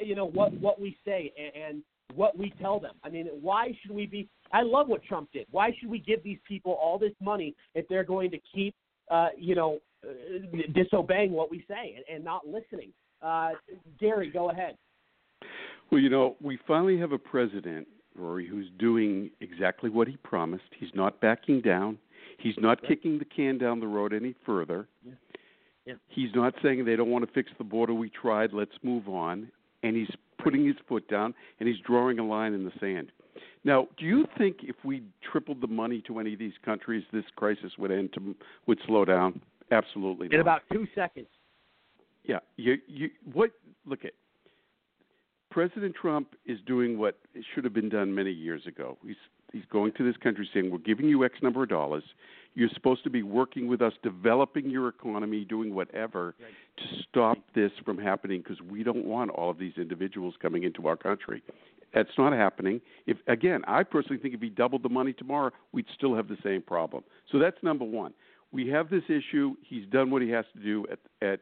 you know what what we say and, and what we tell them. I mean, why should we be? I love what Trump did. Why should we give these people all this money if they're going to keep, uh, you know, uh, disobeying what we say and, and not listening? Uh, Gary, go ahead. Well, you know, we finally have a president, Rory, who's doing exactly what he promised. He's not backing down. He's not kicking the can down the road any further. Yeah. Yeah. He's not saying they don't want to fix the border. We tried. Let's move on. And he's putting his foot down and he's drawing a line in the sand. Now, do you think if we tripled the money to any of these countries, this crisis would end to would slow down? Absolutely not. In about two seconds. Yeah, you you what look at President Trump is doing what should have been done many years ago. He's he's going to this country saying, "We're giving you X number of dollars. You're supposed to be working with us, developing your economy, doing whatever to stop this from happening because we don't want all of these individuals coming into our country." That's not happening. If again, I personally think if he doubled the money tomorrow, we'd still have the same problem. So that's number one. We have this issue. He's done what he has to do at at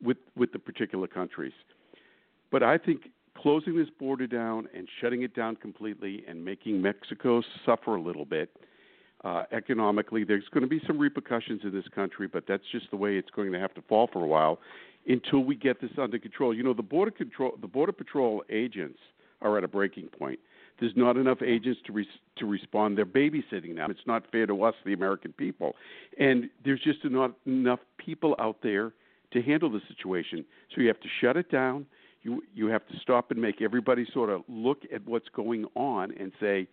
with with the particular countries. But I think closing this border down and shutting it down completely and making Mexico suffer a little bit uh, economically, there's going to be some repercussions in this country, but that's just the way it's going to have to fall for a while until we get this under control. You know, the border control, the border patrol agents are at a breaking point. There's not enough agents to re- to respond. They're babysitting now. It's not fair to us, the American people, and there's just not enough people out there to handle the situation. So you have to shut it down. You you have to stop and make everybody sort of look at what's going on and say,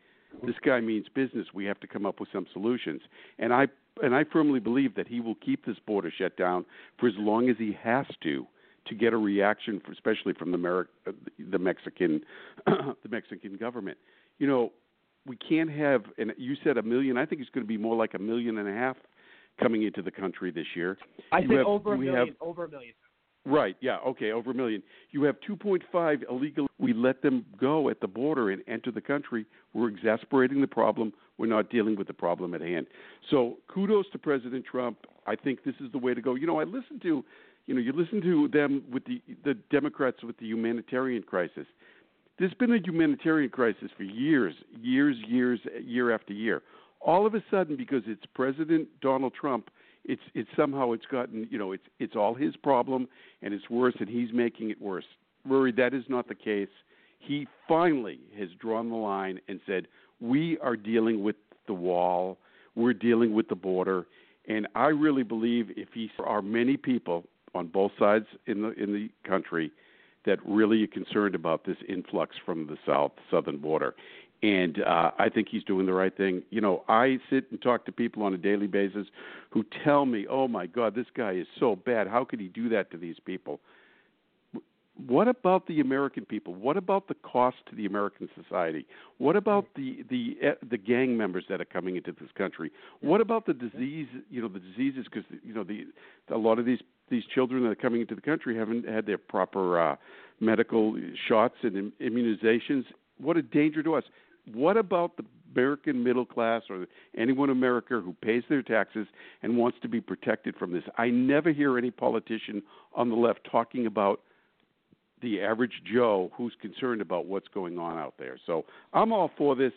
this guy means business. We have to come up with some solutions. And I and I firmly believe that he will keep this border shut down for as long as he has to to get a reaction, for, especially from the Ameri- the Mexican [CLEARS THROAT] the Mexican government. You know, we can't have. And you said a million. I think it's going to be more like a million and a half coming into the country this year. I You have- over a million. have- over a million. Right. Yeah. Okay. Over a million. You have 2.5 illegal. We let them go at the border and enter the country. We're exasperating the problem. We're not dealing with the problem at hand. So kudos to President Trump. I think this is the way to go. You know, I listened to, you know, you listen to them with the the Democrats with the humanitarian crisis. There's been a humanitarian crisis for years, years, years, year after year. All of a sudden, because it's President Donald Trump, it's it's somehow it's gotten you know it's it's all his problem and it's worse and he's making it worse. Rory, that is not the case. He finally has drawn the line and said we are dealing with the wall, we're dealing with the border, and I really believe if he there are many people on both sides in the in the country that really are concerned about this influx from the south southern border and uh, I think he's doing the right thing. You know, I sit and talk to people on a daily basis who tell me, "Oh my God, this guy is so bad. How could he do that to these people?" What about the American people? What about the cost to the American society? What about the the eh, the gang members that are coming into this country? What about the disease? You know, the diseases because you know the a lot of these these children that are coming into the country haven't had their proper uh, medical shots and immunizations. What a danger to us. What about the American middle class or anyone in America who pays their taxes and wants to be protected from this? I never hear any politician on the left talking about the average Joe who's concerned about what's going on out there. So I'm all for this.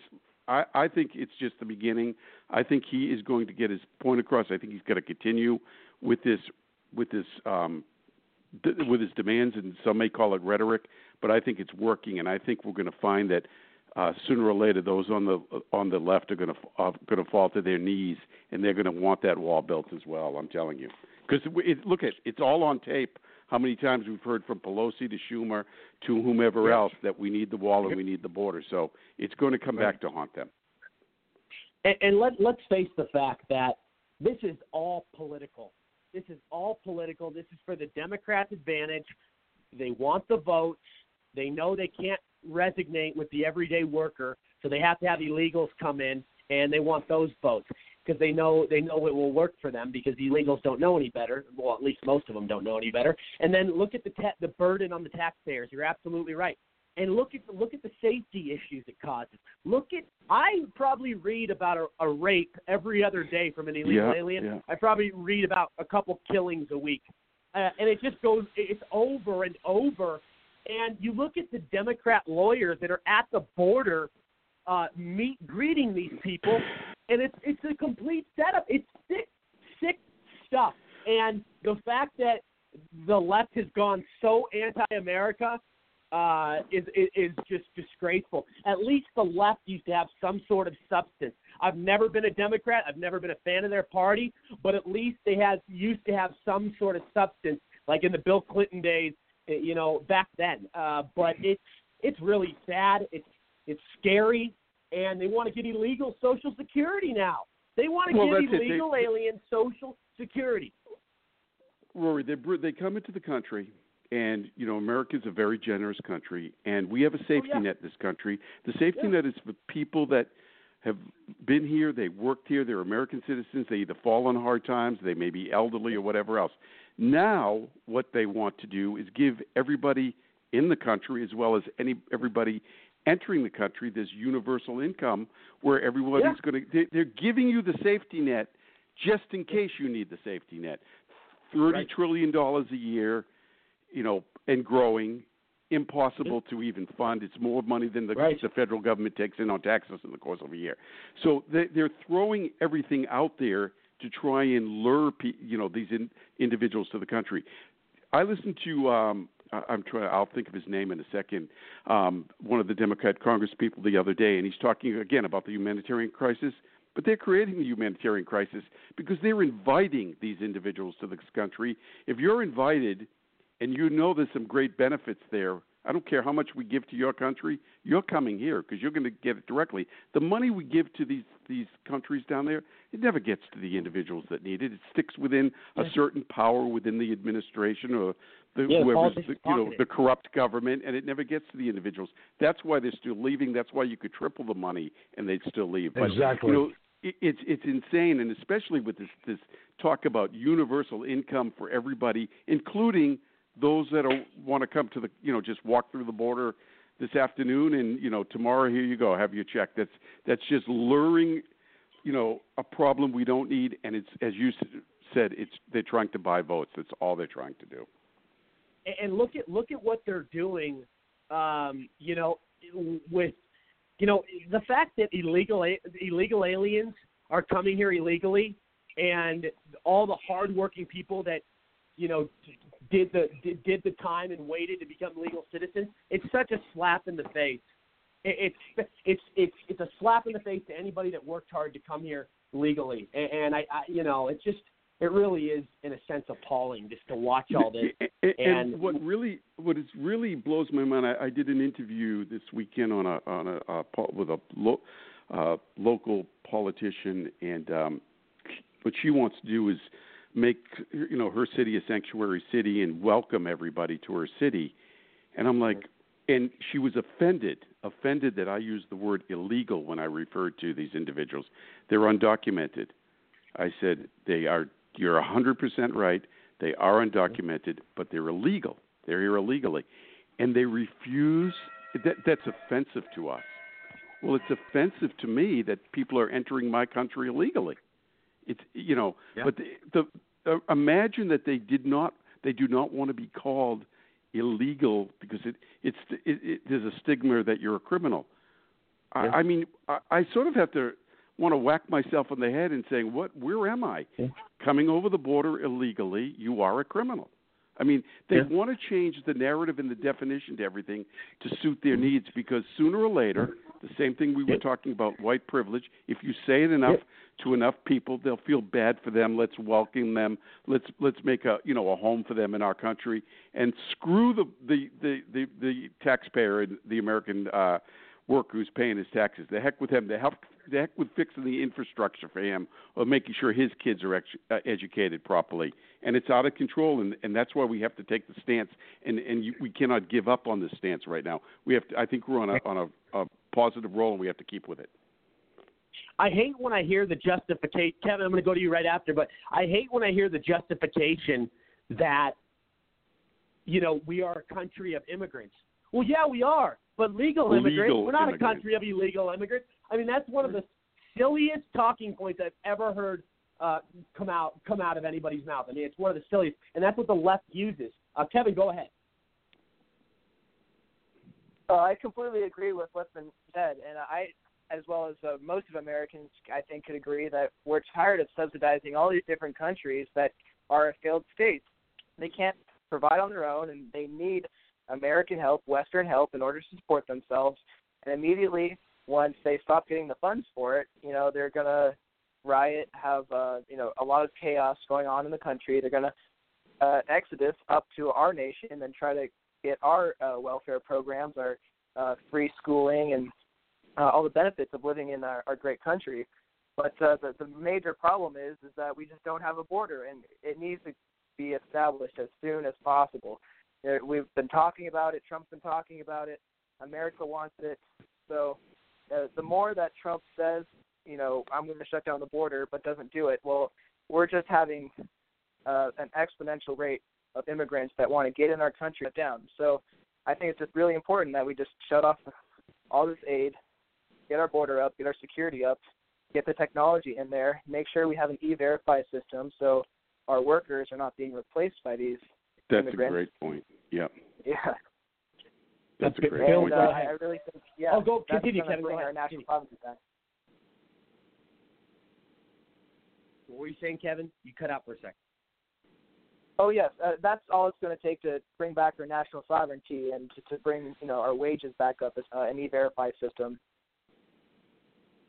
I, I think it's just the beginning. I think he is going to get his point across. I think he's going to continue with this with this um, th- with his demands, and some may call it rhetoric, but I think it's working, and I think we're going to find that uh, sooner or later those on the on the left are going to uh, going to fall to their knees, and they're going to want that wall built as well. I'm telling you, because it, look at it's all on tape. How many times we've heard from Pelosi to Schumer to whomever else that we need the wall and we need the border. So it's going to come back to haunt them. And, and let let's face the fact that this is all political. This is all political. This is for the Democrats' advantage. They want the votes. They know they can't resonate with the everyday worker, so they have to have illegals come in, and they want those votes because they know they know it will work for them because the illegals don't know any better. Well, at least most of them don't know any better. And then look at the ta- the burden on the taxpayers. You're absolutely right. And look at the, look at the safety issues it causes. Look at I probably read about a, a rape every other day from an illegal Yeah, alien. yeah. I probably read about a couple killings a week, uh, and it just goes. It's over and over. And you look at the Democrat lawyers that are at the border, uh, meet greeting these people, and it's it's a complete setup. It's sick, sick stuff. And the fact that the left has gone so anti-America uh, is, is is just disgraceful. At least the left used to have some sort of substance. I've never been a Democrat. I've never been a fan of their party, but at least they had used to have some sort of substance, like in the Bill Clinton days, you know, back then. Uh, but it's it's really sad. It's it's scary, and they want to get illegal Social Security now. They want to Well, give it. They- illegal aliens Social Security. Rory, they br- they come into the country, and you know America's a very generous country, and we have a safety yeah. net in this country. The safety Yeah. net is for people that have been here, they worked here, they're American citizens. They either fall on hard times, they may be elderly or whatever else. Now, what they want to do is give everybody in the country, as well as any everybody entering the country, this universal income where everybody's Yeah. going to. They, they're giving you the safety net just in case you need the safety net. Thirty Right. trillion dollars a year, you know, and growing. Impossible to even fund. It's more money than the, Right. the federal government takes in on taxes in the course of a year. So they, they're throwing everything out there to try and lure, pe- you know, these in, individuals to the country. I listened to. Um, I- I'm trying. I'll think of his name in a second. Um, one of the Democrat Congress people the other day, and he's talking again about the humanitarian crisis. But they're creating the humanitarian crisis because they're inviting these individuals to this country. If you're invited, and you know there's some great benefits there, I don't care how much we give to your country, you're coming here because you're going to get it directly. The money we give to these these countries down there, it never gets to the individuals that need it. It sticks within a certain power within the administration or the Yeah, whoever's the, you know the corrupt government, and it never gets to the individuals. That's why they're still leaving. That's why you could triple the money and they'd still leave. But, Exactly. You know, it, it's it's insane, and especially with this this talk about universal income for everybody, including those that want to come to the you know just walk through the border this afternoon, and you know tomorrow here you go have your check. That's that's just luring, you know, a problem we don't need, and it's as you said, it's they're trying to buy votes. That's all they're trying to do. and- look at look at what they're doing. Um, you know, with you know the fact that illegal illegal aliens are coming here illegally, and all the hardworking people that you know did the did, did the time and waited to become legal citizens. It's such a slap in the face. It, it's it's it's it's a slap in the face to anybody that worked hard to come here legally. And, and I, I you know it's just it really is in a sense appalling just to watch all this. And, And- and what really, what is really blows my mind, I, I did an interview this weekend on a on a, po- with a lo, uh, local politician, and um, what she wants to do is make you know her city a sanctuary city and welcome everybody to her city. And I'm like, and she was offended, offended that I used the word illegal when I referred to these individuals. They're undocumented. I said they are. You're 100% right. They are mm-hmm. undocumented, but they're illegal. They're here illegally, and they refuse. That that's offensive to us. Well, it's offensive to me that people are entering my country illegally. It's you know, Yeah. but the, the uh, imagine that they did not. They do not want to be called illegal because it it's it, it, there's a stigma that you're a criminal. I, Yeah. I mean, I, I sort of have to want to whack myself on the head and saying, "What? Where am I? Coming over the border illegally? You are a criminal." I mean, they Yeah. want to change the narrative and the definition to everything to suit their needs because sooner or later, the same thing we were talking about white privilege. If you say it enough to enough people, they'll feel bad for them. Let's welcome them. Let's let's make a you know a home for them in our country and screw the the the the, the taxpayer and the American uh, worker who's paying his taxes. The heck with him. The heck the heck with fixing the infrastructure for him or making sure his kids are ex- uh, educated properly. And it's out of control, and and that's why we have to take the stance. And and you, we cannot give up on this stance right now. We have to. I think we're on a on a, a positive roll, and we have to keep with it. I hate when I hear the justification. Kevin, I'm going to go to you right after, but I hate when I hear the justification that, you know, we are a country of immigrants. Well, yeah, we are, but legal immigrants. We're not immigrants. a country of illegal immigrants. I mean, that's one of the silliest talking points I've ever heard uh, come out come out of anybody's mouth. I mean, it's one of the silliest, and that's what the left uses. Uh, Kevin, go ahead. Uh, I completely agree with what's been said, and I, as well as uh, most of Americans, I think could agree that we're tired of subsidizing all these different countries that are failed states. They can't provide on their own, and they need American help, Western help, in order to support themselves. And immediately, once they stop getting the funds for it, you know they're gonna riot, have uh, you know a lot of chaos going on in the country. They're gonna uh, exodus up to our nation and try to get our uh, welfare programs, our uh, free schooling, and uh, all the benefits of living in our, our great country. But uh, the, the major problem is is that we just don't have a border, and it needs to be established as soon as possible. We've been talking about it. Trump's been talking about it. America wants it. So uh, the more that Trump says, you know, I'm going to shut down the border, but doesn't do it, well, we're just having uh, an exponential rate of immigrants that want to get in our country shut down. So I think it's just really important that we just shut off all this aid, get our border up, get our security up, get the technology in there, make sure we have an e-verify system so our workers are not being replaced by these That's immigrants. a great point. Yeah, Yeah. that's a great And, point. uh, I I really think, yeah, Oh, go- continue, Kevin, go bring ahead. our national provinces back. What were you saying, Kevin? You cut out for a second. Oh yes, uh, that's all it's going to take to bring back our national sovereignty and to, to bring you know our wages back up as uh, an e-verify system.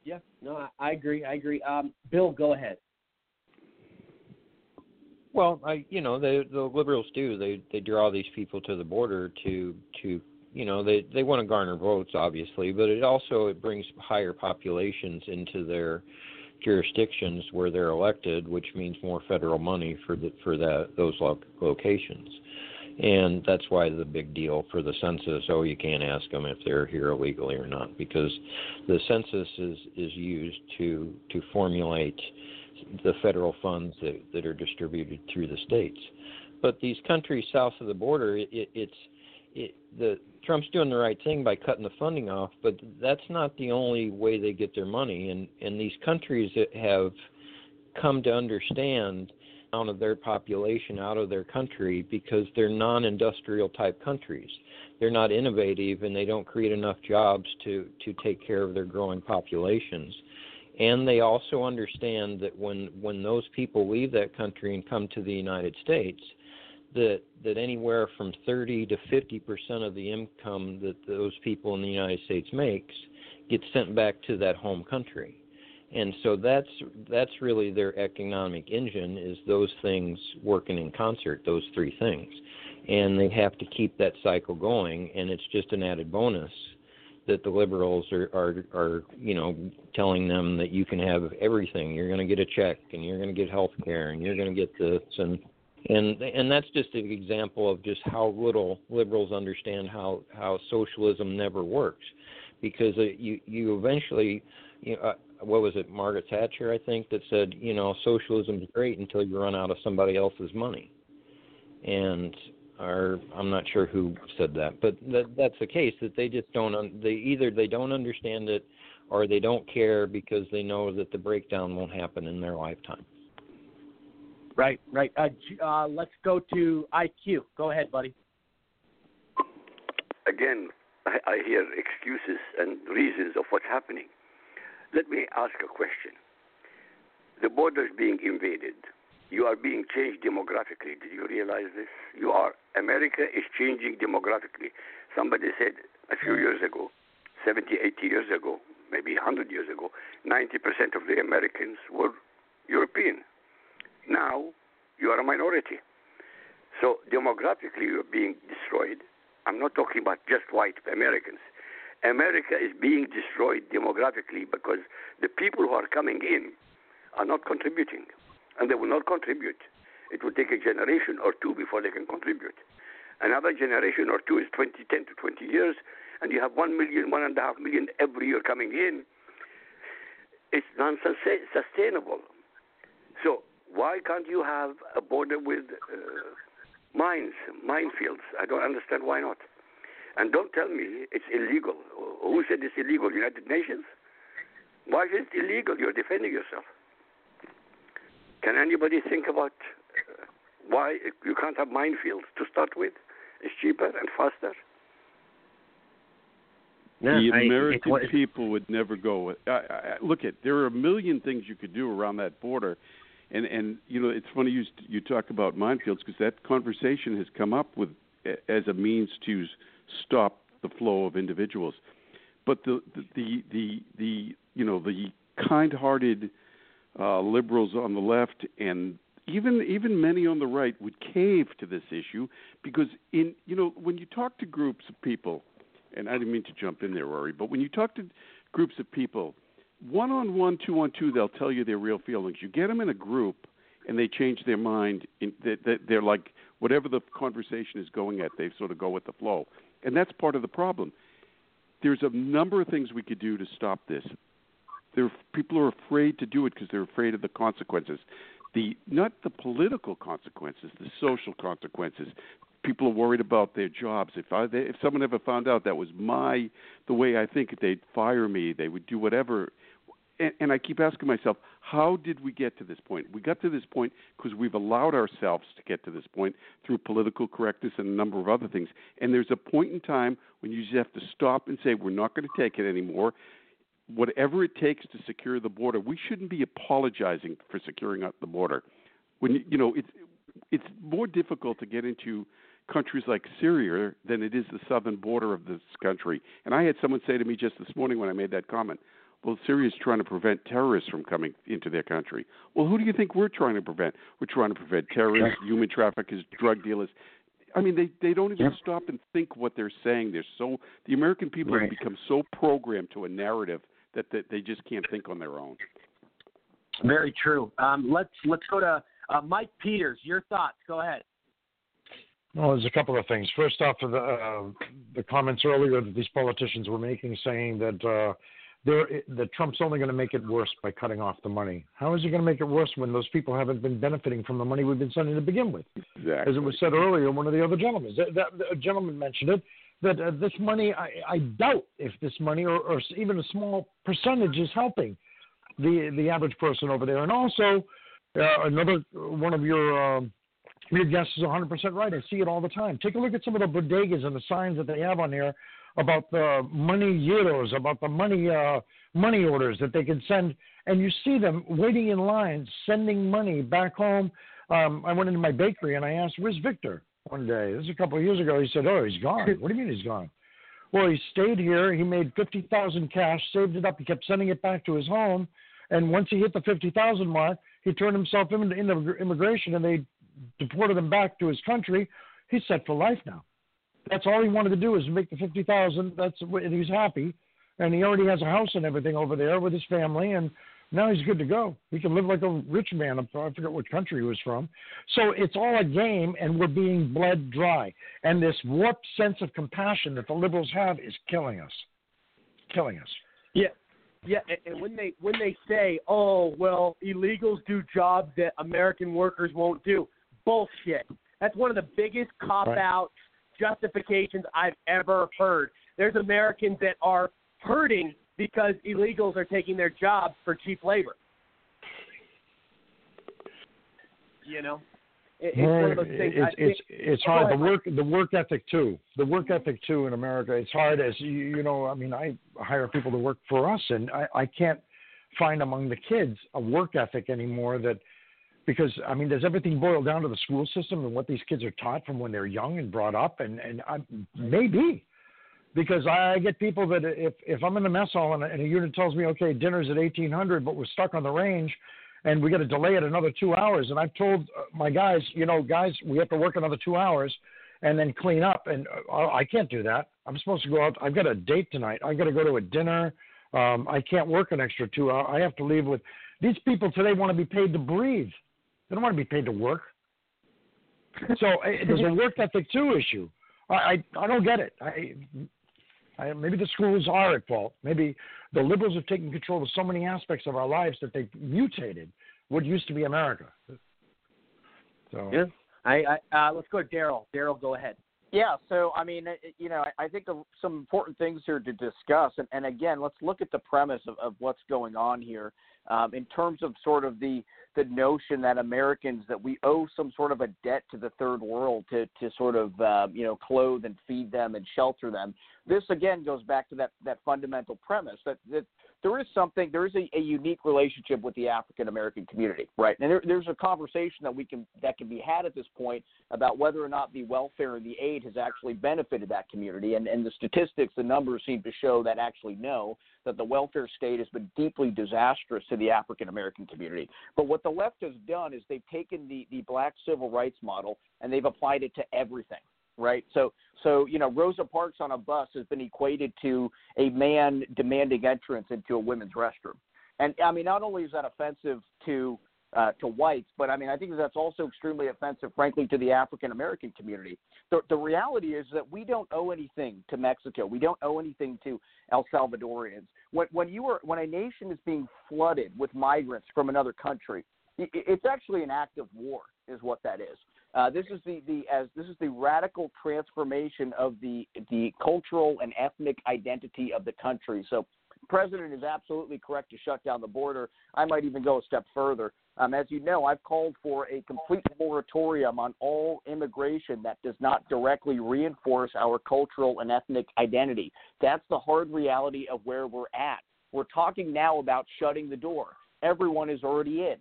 Yeah, no, I, I agree. I agree. Um, Bill, go ahead. Well, I you know the the liberals do they they draw these people to the border to to you know they they want to garner votes obviously, but it also it brings higher populations into their jurisdictions where they're elected, which means more federal money for the for that those lo- locations. And that's why the big deal for the census. Oh, you can't ask them if they're here illegally or not, because the census is is used to to formulate the federal funds that, that are distributed through the states. But these countries south of the border, it, it, it's it, the Trump's doing the right thing by cutting the funding off, but that's not the only way they get their money. And and these countries that have come to understand out of their population out of their country because they're non-industrial type countries. They're not innovative and they don't create enough jobs to to take care of their growing populations and they also understand that when when those people leave that country and come to the United States that that anywhere from 30 to 50 percent of the income that those people in the United States makes gets sent back to that home country. And so that's that's really their economic engine is those things working in concert those three things. And they have to keep that cycle going and it's just an added bonus that the liberals are are are you know telling them that you can have everything. You're going to get a check and you're going to get health care and you're going to get this and and and that's just an example of just how little liberals understand how how socialism never works because uh, you you eventually you know, uh, what was it Margaret Thatcher I think that said you know socialism is great until you run out of somebody else's money and or I'm not sure who said that, but that, that's the case that they just don't. Un, they either they don't understand it, or they don't care because they know that the breakdown won't happen in their lifetime. Right, right. Uh, uh, let's go to IQ. Go ahead, buddy. Again, I, I hear excuses and reasons of what's happening. Let me ask a question. The border is being invaded. You are being changed demographically. Did you realize this? You are. America is changing demographically. Somebody said a few years ago, 70, 80 years ago, maybe 100 years ago, 90% of the Americans were European. Now you are a minority. So demographically, you're being destroyed. I'm not talking about just white Americans. America is being destroyed demographically because the people who are coming in are not contributing, and they will not contribute. It will take a generation or two before they can contribute. Another generation or two is 20, 10 to 20 years, and you have one million, one and a half million every year coming in. It's non-sustainable. So why can't you have a border with uh, mines, minefields? I don't understand why not. And don't tell me it's illegal. Who said it's illegal? United Nations? Why is it illegal? You're defending yourself. Can anybody think about uh, why you can't have minefields to start with? It's cheaper and faster. the I- American it- people would never go. With, I, I, look at there are a million things you could do around that border, and and you know it's funny you you talk about minefields because that conversation has come up with as a means to stop the flow of individuals. But the the the the, the you know the kind-hearted uh, liberals on the left and even even many on the right would cave to this issue because in you know when you talk to groups of people and I didn't mean to jump in there, Rory, but when you talk to groups of people, one on one, two on two, they'll tell you their real feelings. You get them in a group, and they change their mind. In, they, they're like whatever the conversation is going at, they sort of go with the flow, and that's part of the problem. There's a number of things we could do to stop this. There, people are afraid to do it because they're afraid of the consequences. The not the political consequences, the social consequences people are worried about their jobs. If I, if someone ever found out that was my the way I think, they'd fire me. They would do whatever. And, and I keep asking myself, how did we get to this point? We got to this point because we've allowed ourselves to get to this point through political correctness and a number of other things. And there's a point in time when you just have to stop and say, we're not going to take it anymore. Whatever it takes to secure the border, we shouldn't be apologizing for securing up the border. When you, know it's it's more difficult to get into countries like Syria than it is the southern border of this country. And I had someone say to me just this morning when I made that comment, well, Syria is trying to prevent terrorists from coming into their country. Well, who do you think we're trying to prevent? We're trying to prevent terrorists, human traffickers, drug dealers. I mean, they they don't even Yep. stop and think what they're saying. They're so the American people Right. have become so programmed to a narrative that, that they just can't think on their own. Very true. Um, let's let's go to uh, Mike Peters. Your thoughts. Go ahead. Well, there's a couple of things. First off, the uh, the comments earlier that these politicians were making, saying that uh, they're, that Trump's only going to make it worse by cutting off the money. How is he going to make it worse when those people haven't been benefiting from the money we've been sending to begin with? Exactly. As it was said earlier, one of the other gentlemen, that, that, a gentleman mentioned it, that uh, this money, I, I doubt if this money or, or even a small percentage is helping the the average person over there. And also, uh, another one of your um, your guest is 100% right. I see it all the time. Take a look at some of the bodegas and the signs that they have on there about the money euros, about the money uh, money orders that they can send, and you see them waiting in lines, sending money back home. Um, I went into my bakery and I asked, "Where's Victor?" One day, this is a couple of years ago. He said, "Oh, he's gone." [LAUGHS] what do you mean he's gone? Well, he stayed here. He made fifty thousand cash, saved it up. He kept sending it back to his home, and once he hit the fifty thousand mark, he turned himself into, into immigration, and they deported him back to his country. He's set for life now. That's all he wanted to do is make the fifty thousand. That's and he's happy, and he already has a house and everything over there with his family, and now he's good to go. He can live like a rich man. I forget what country he was from. So it's all a game, and we're being bled dry. And this warped sense of compassion that the liberals have is killing us. Killing us. Yeah, yeah. And, when they when they say, "Oh, well, illegals do jobs that American workers won't do," bullshit. That's one of the biggest cop out justifications I've ever heard. There's Americans that are hurting because illegals are taking their jobs for cheap labor. You know, it, it's one of those things. It's think- it's it's hard. The work the work ethic too. The work ethic too in America. It's hard as you you know. I mean, I hire people to work for us, and I I can't find among the kids a work ethic anymore that because I mean, does everything boil down to the school system and what these kids are taught from when they're young and brought up? And and I, maybe because I get people that if if I'm in the mess hall and a, and a unit tells me, okay, dinner's at 1800, but we're stuck on the range, and we got to delay it another two hours, and I've told uh, my guys, you know, guys, we have to work another two hours and then clean up, and uh, I can't do that. I'm supposed to go out. I've got a date tonight. I've got to go to a dinner. Um, I can't work an extra two hours. I have to leave with these people today. Want to be paid to breathe. They don't want to be paid to work. [LAUGHS] So uh, there's a work ethic too issue. I I, I don't get it. I, I maybe the schools are at fault. Maybe the liberals have taken control of so many aspects of our lives that they've mutated what used to be America. So Yeah. I, I uh, let's go to Daryl. Daryl, go ahead. Yeah, so I mean, you know, I I think of some important things here to discuss, and, and again, let's look at the premise of, of what's going on here um, in terms of sort of the the notion that Americans that we owe some sort of a debt to the third world to to sort of uh, you know clothe and feed them and shelter them. This again goes back to that that fundamental premise that that there is something there is a, a unique relationship with the African American community, right? And there, there's a conversation that we can that can be had at this point about whether or not the welfare and the aid has actually benefited that community. And and the statistics, the numbers seem to show that actually no, that the welfare state has been deeply disastrous to the African American community. But what the left has done is they've taken the the black civil rights model and they've applied it to everything right? So, so you know, Rosa Parks on a bus has been equated to a man demanding entrance into a women's restroom, and I mean, not only is that offensive to uh, to whites, but I mean, I think that's also extremely offensive, frankly, to the African American community. The, the reality is that we don't owe anything to Mexico. We don't owe anything to El Salvadorians. When, when you are when a nation is being flooded with migrants from another country, i- i- it's actually an act of war, is what that is. Uh, this is the, the as this is the radical transformation of the the cultural and ethnic identity of the country. So, president is absolutely correct to shut down the border. I might even go a step further. Um, as you know, I've called for a complete moratorium on all immigration that does not directly reinforce our cultural and ethnic identity. That's the hard reality of where we're at. We're talking now about shutting the door. Everyone is already in,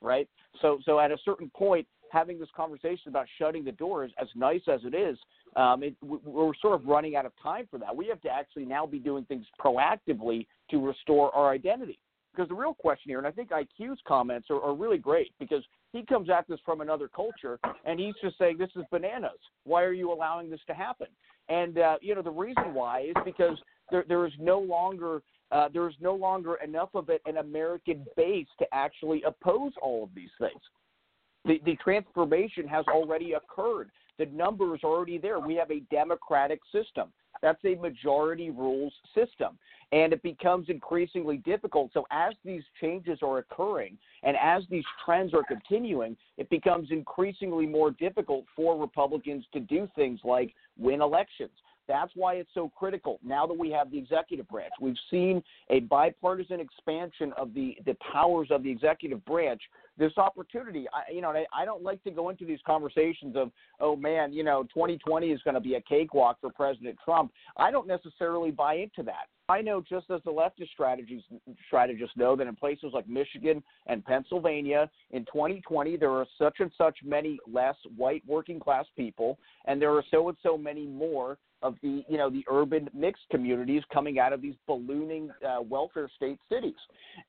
right? So, so at a certain point, having this conversation about shutting the doors, as nice as it is, um, it, we- we're sort of running out of time for that. We have to actually now be doing things proactively to restore our identity. Because the real question here, and I think IQ's comments are, are really great because he comes at this from another culture and he's just saying this is bananas. Why are you allowing this to happen? And uh, you know the reason why is because there there is no longer uh, there is no longer enough of it an American base to actually oppose all of these things the, the transformation has already occurred. The number is already there. We have a democratic system. That's a majority rules system. And it becomes increasingly difficult. So, as these changes are occurring and as these trends are continuing, it becomes increasingly more difficult for Republicans to do things like win elections. That's why it's so critical. Now that we have the executive branch, we've seen a bipartisan expansion of the, the powers of the executive branch. This opportunity, I, you know, I, I don't like to go into these conversations of, oh man, you know, 2020 is going to be a cakewalk for President Trump. I don't necessarily buy into that. I know just as the leftist strategies strategists know that in places like Michigan and Pennsylvania in 2020 there are such and such many less white working class people and there are so and so many more of the you know the urban mixed communities coming out of these ballooning uh, welfare state cities,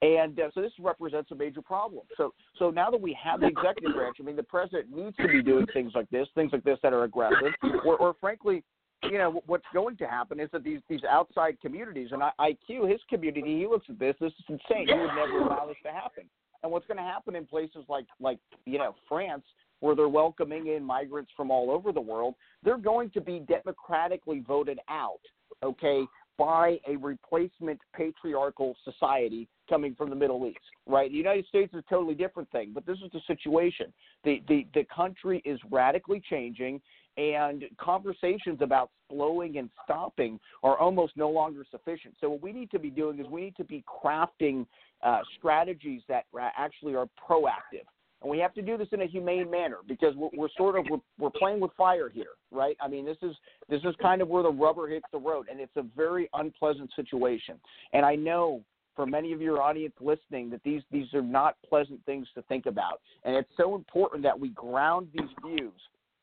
and uh, so this represents a major problem. So so now that we have the executive branch, I mean the president needs to be doing things like this, things like this that are aggressive, or, or frankly. You know what's going to happen is that these these outside communities and IQ his community he looks at this this is insane he would never allow this to happen and what's going to happen in places like like you know France where they're welcoming in migrants from all over the world, they're going to be democratically voted out, okay, by a replacement patriarchal society coming from the Middle East, right? The United States is a totally different thing, but this is the situation. The the, the country is radically changing and conversations about slowing and stopping are almost no longer sufficient. So what we need to be doing is we need to be crafting uh, strategies that uh, actually are proactive and we have to do this in a humane manner because we're, we're sort of we're, we're playing with fire here, right? I mean, this is this is kind of where the rubber hits the road, and it's a very unpleasant situation. And I know for many of your audience listening that these these are not pleasant things to think about, and it's so important that we ground these views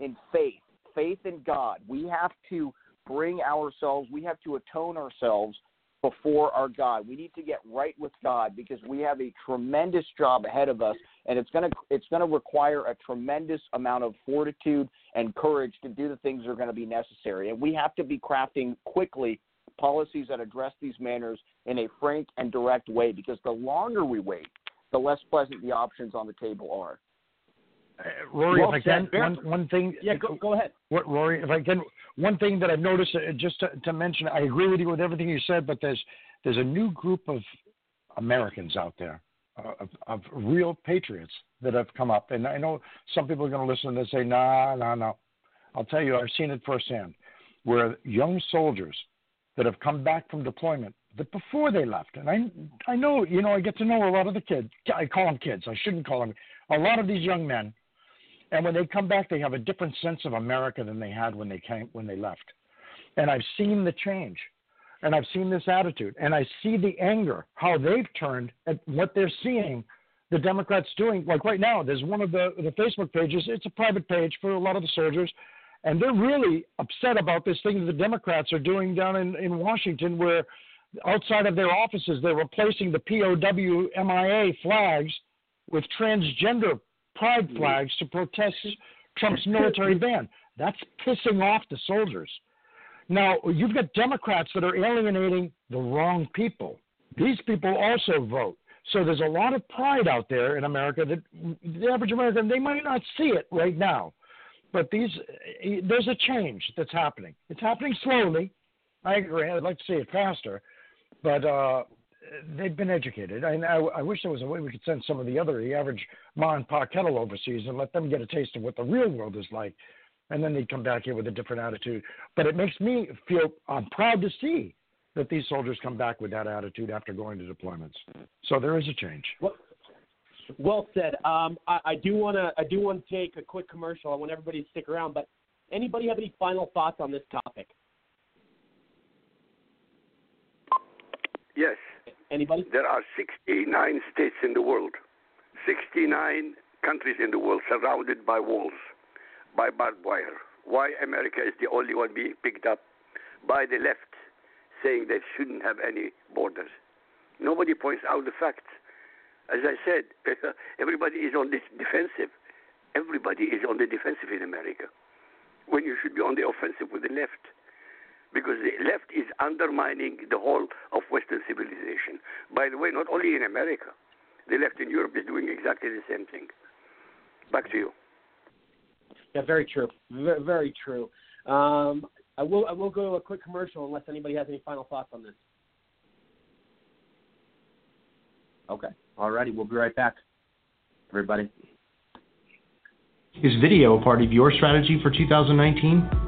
in faith, faith in God. We have to bring ourselves, we have to atone ourselves before our God. We need to get right with God because we have a tremendous job ahead of us, and it's gonna it's gonna require a tremendous amount of fortitude and courage to do the things that are going to be necessary. And we have to be crafting quickly policies that address these manners in a frank and direct way because the longer we wait, the less pleasant the options on the table are. Uh, Rory, Well if I can, one, one thing. Yeah, go, go ahead. What, Rory, if I can, one thing that I've noticed, uh, just to, to mention, I agree with you with everything you said, but there's there's a new group of Americans out there, uh, of, of real patriots that have come up, and I know some people are going to listen and say, "Nah, nah, nah. I'll tell you, I've seen it firsthand, where young soldiers that have come back from deployment that before they left, and I I know, you know, I get to know a lot of the kids. I call them kids. I shouldn't call them. A lot of these young men and when they come back, they have a different sense of America than they had when they came when they left. And I've seen the change, and I've seen this attitude, and I see the anger how they've turned at what they're seeing the Democrats doing. Like right now, there's one of the the Facebook pages. It's a private page for a lot of the soldiers, and they're really upset about this thing that the Democrats are doing down in in Washington, where outside of their offices they're replacing the POW MIA flags with transgender pride flags to protest Trump's military [LAUGHS] ban. That's pissing off the soldiers. Now, you've got Democrats that are alienating the wrong people. These people also vote. So there's a lot of pride out there in America that the average American, they might not see it right now. But these, there's a change that's happening. It's happening slowly. I agree. I'd like to see it faster. But uh, they've been educated. And I, I wish there was a way we could send some of the other, the average ma and pa kettle overseas and let them get a taste of what the real world is like. And then they'd come back here with a different attitude. But it makes me feel, I'm proud to see that these soldiers come back with that attitude after going to deployments. So there is a change. Well, well said. Um, I, I do want to I do want to take a quick commercial. I want everybody to stick around. But anybody have any final thoughts on this topic? Yes. Anybody? There are 69 states in the world, 69 countries in the world surrounded by walls, by barbed wire. Why America is the only one being picked up by the left, saying they shouldn't have any borders. Nobody points out the facts. As I said, [LAUGHS] everybody is on the defensive. Everybody is on the defensive in America, when you should be on the offensive with the left because the left is undermining the whole of Western civilization. By the way, not only in America, the left in Europe is doing exactly the same thing. Back to you. Yeah, very true. Very, very true. Um, I will I will go to a quick commercial unless anybody has any final thoughts on this. Okay. Alrighty, we'll be right back. Everybody. Is video a part of your strategy for 2019?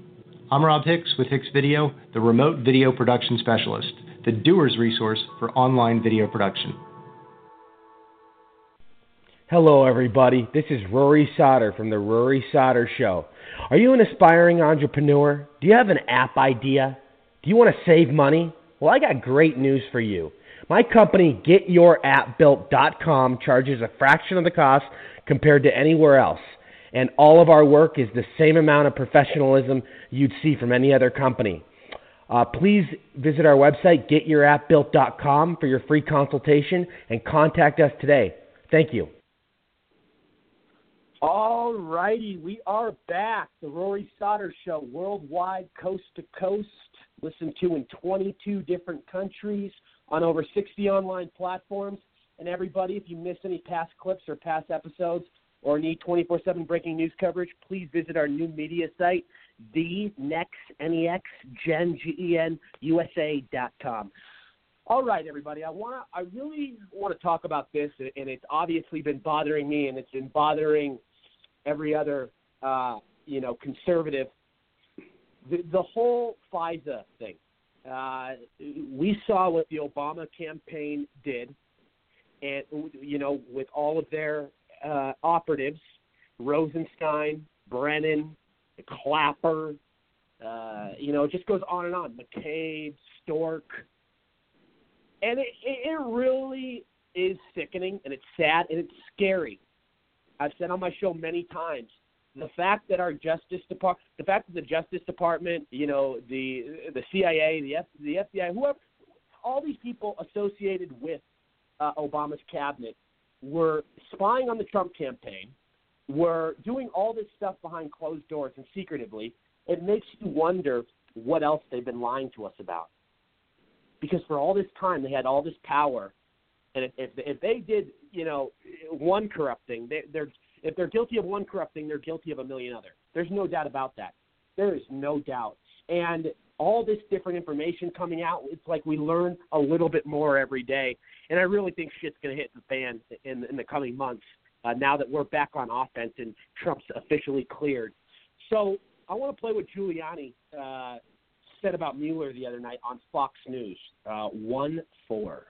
I'm Rob Hicks with Hicks Video, the remote video production specialist, the doer's resource for online video production. Hello, everybody. This is Rory Sauter from The Rory Sauter Show. Are you an aspiring entrepreneur? Do you have an app idea? Do you want to save money? Well, I got great news for you. My company, GetYourAppBuilt.com, charges a fraction of the cost compared to anywhere else. And all of our work is the same amount of professionalism you'd see from any other company. Uh, please visit our website, getyourappbuilt.com, for your free consultation and contact us today. Thank you. All righty, we are back. The Rory Sauter Show, worldwide, coast to coast, listened to in 22 different countries on over 60 online platforms. And everybody, if you missed any past clips or past episodes or need 24 7 breaking news coverage, please visit our new media site, the next N-E-X, Gen, G-E-N, USA.com. All right, everybody. I want to. I really want to talk about this, and it's obviously been bothering me, and it's been bothering every other, uh, you know, conservative. The, the whole FISA thing. Uh, we saw what the Obama campaign did, and you know, with all of their uh, operatives, Rosenstein, Brennan, Clapper, uh, you know, it just goes on and on. McCabe, Strzok, and it, it really is sickening, and it's sad, and it's scary. I've said on my show many times the fact that our Justice Department, the fact that the Justice Department, you know, the the CIA, the F, the FBI, whoever, all these people associated with uh, Obama's cabinet were spying on the Trump campaign, were doing all this stuff behind closed doors and secretively. It makes you wonder what else they've been lying to us about. Because for all this time, they had all this power, and if if, they did, you know, one corrupt thing, they, they're if they're guilty of one corrupt thing, they're guilty of a million other. There's no doubt about that. There is no doubt. And all this different information coming out, it's like we learn a little bit more every day. And I really think shit's going to hit the fan in, in the coming months uh, now that we're back on offense and Trump's officially cleared. So I want to play what Giuliani uh, said about Mueller the other night on Fox News. Uh, 1 4.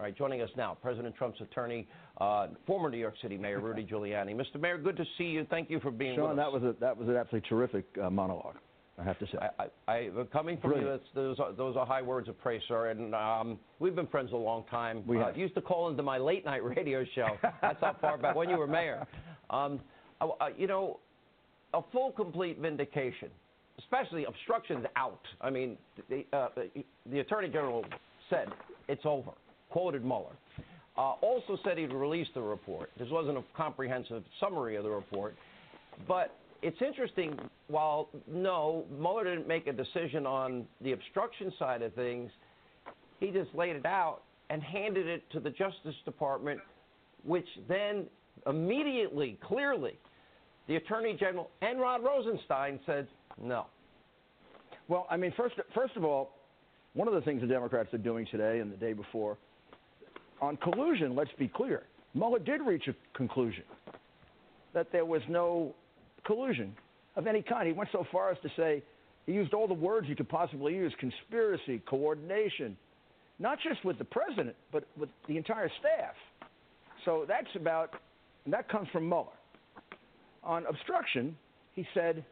All right, joining us now, President Trump's attorney, uh, former New York City Mayor Rudy Giuliani. Mr. Mayor, good to see you. Thank you for being Sean, with that was a that was an absolutely terrific uh, monologue. I have to say. I, I, I, coming from Brilliant. you, that's, those, are, those are high words of praise, sir. And um, we've been friends a long time. We uh, have. used to call into my late night radio show. That's how far back when you were mayor. [LAUGHS] Um, uh, you know, a full, complete vindication, especially obstructions out. I mean, the, uh, the Attorney General said it's over. Quoted Mueller. Uh, also said he'd release the report. This wasn't a comprehensive summary of the report, but it's interesting. While no, Mueller didn't make a decision on the obstruction side of things, he just laid it out and handed it to the Justice Department, which then immediately, clearly, the Attorney General and Rod Rosenstein said no. Well, I mean, first first of all, one of the things the Democrats are doing today and the day before on collusion. Let's be clear. Mueller did reach a conclusion that there was no collusion of any kind. He went so far as to say he used all the words you could possibly use: conspiracy, coordination, not just with the president, but with the entire staff. So that's about, and that comes from Mueller. On obstruction, he said,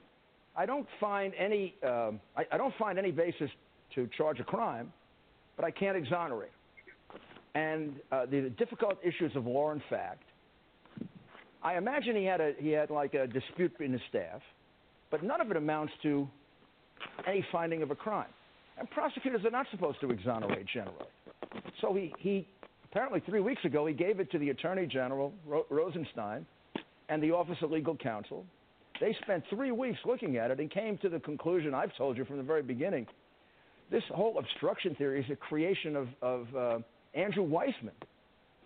"I don't find any, um, I, I don't find any basis to charge a crime, but I can't exonerate." And uh, the, the difficult issues of law and fact. I imagine he had a he had like a dispute in his staff, but none of it amounts to any finding of a crime. And prosecutors are not supposed to exonerate generally. So he, he apparently three weeks ago he gave it to the Attorney General Ro- Rosenstein and the Office of Legal Counsel. They spent three weeks looking at it and came to the conclusion I've told you from the very beginning. This whole obstruction theory is a creation of, of uh, Andrew Weissman,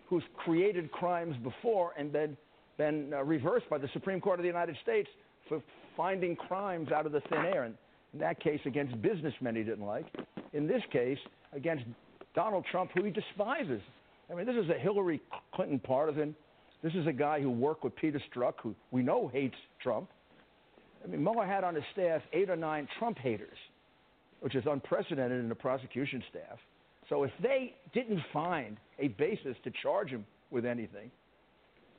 who's created crimes before and then been uh, reversed by the Supreme Court of the United States for finding crimes out of the thin air. And in that case, against businessmen he didn't like. In this case, against Donald Trump, who he despises. I mean, this is a Hillary Clinton partisan. This is a guy who worked with Peter Strzok, who we know hates Trump. I mean, Mueller had on his staff eight or nine Trump haters, which is unprecedented in the prosecution staff. So if they didn't find a basis to charge him with anything,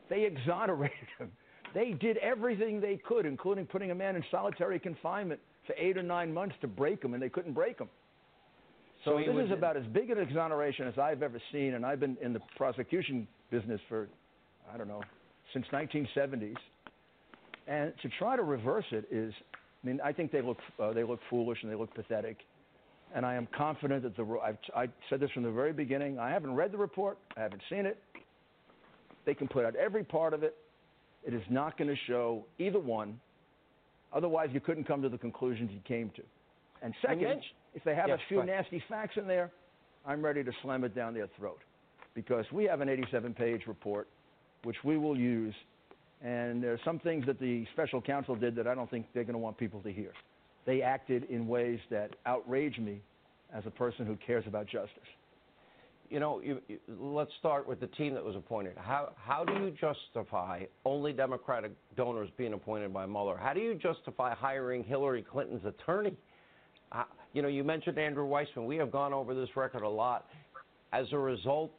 they exonerated him. They did everything they could, including putting a man in solitary confinement for eight or nine months to break him, and they couldn't break him. So, So this is about as big an exoneration as I've ever seen, and I've been in the prosecution business for, I don't know, since 1970s, and to try to reverse it is, I mean, I think they look uh, they look foolish and they look pathetic, and I am confident that the I've, I said this from the very beginning. I haven't read the report, I haven't seen it. They can put out every part of it. It is not going to show either one. Otherwise, you couldn't come to the conclusions you came to. And second, if they have Yes, a few nasty facts in there, I'm ready to slam it down their throat because we have an 87 page report which we will use. And there are some things that the special counsel did that I don't think they're going to want people to hear. They acted in ways that outrage me as a person who cares about justice. You know, you, you, let's start with the team that was appointed. How how do you justify only Democratic donors being appointed by Mueller? How do you justify hiring Hillary Clinton's attorney? Uh, you know, you mentioned Andrew Weissman. We have gone over this record a lot. As a result,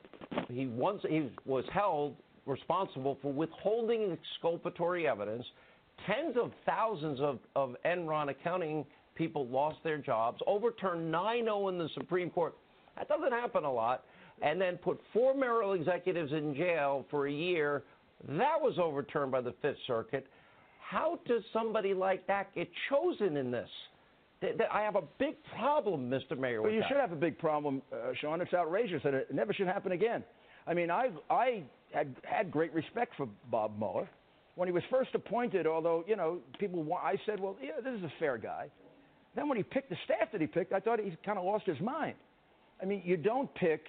he once he was held responsible for withholding exculpatory evidence. Tens of thousands of, of Enron accounting people lost their jobs, overturned 9 0 in the Supreme Court. That doesn't happen a lot. And then put four Merrill executives in jail for a year. That was overturned by the Fifth Circuit. How does somebody like that get chosen in this? Th- th- I have a big problem, Mr. Mayor. Well, you that. should have a big problem, uh, Sean. It's outrageous, and it never should happen again. I mean, I I had had great respect for Bob Mueller when he was first appointed. Although you know, people, I said, well, yeah, this is a fair guy. Then when he picked the staff that he picked, I thought he kind of lost his mind. I mean, you don't pick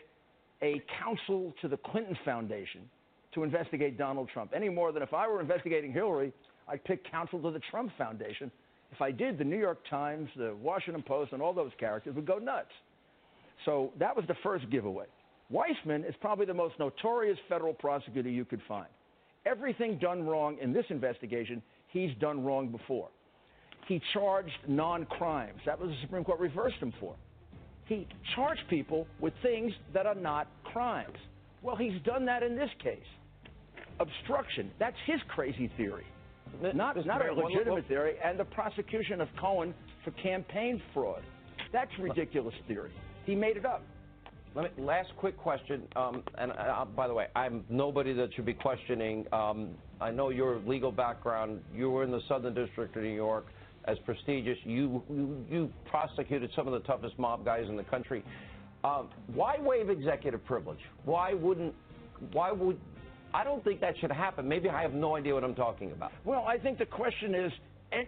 a counsel to the Clinton Foundation to investigate Donald Trump any more than if I were investigating Hillary, I'd pick counsel to the Trump Foundation. If I did, the New York Times, the Washington Post, and all those characters would go nuts. So that was the first giveaway. Weissman is probably the most notorious federal prosecutor you could find. Everything done wrong in this investigation, he's done wrong before. He charged non crimes. That was the Supreme Court reversed him for. He charged people with things that are not crimes. Well, he's done that in this case. Obstruction, that's his crazy theory. Not, Mr. not a Mayor, one- legitimate one- theory, and the prosecution of Cohen for campaign fraud. That's ridiculous theory. He made it up. Let me, last quick question, um, and uh, by the way, I'm nobody that should be questioning. Um, I know your legal background. You were in the Southern District of New York, as prestigious. You you, you prosecuted some of the toughest mob guys in the country. Um, why waive executive privilege? Why wouldn't? Why would? I don't think that should happen. Maybe I have no idea what I'm talking about. Well, I think the question is,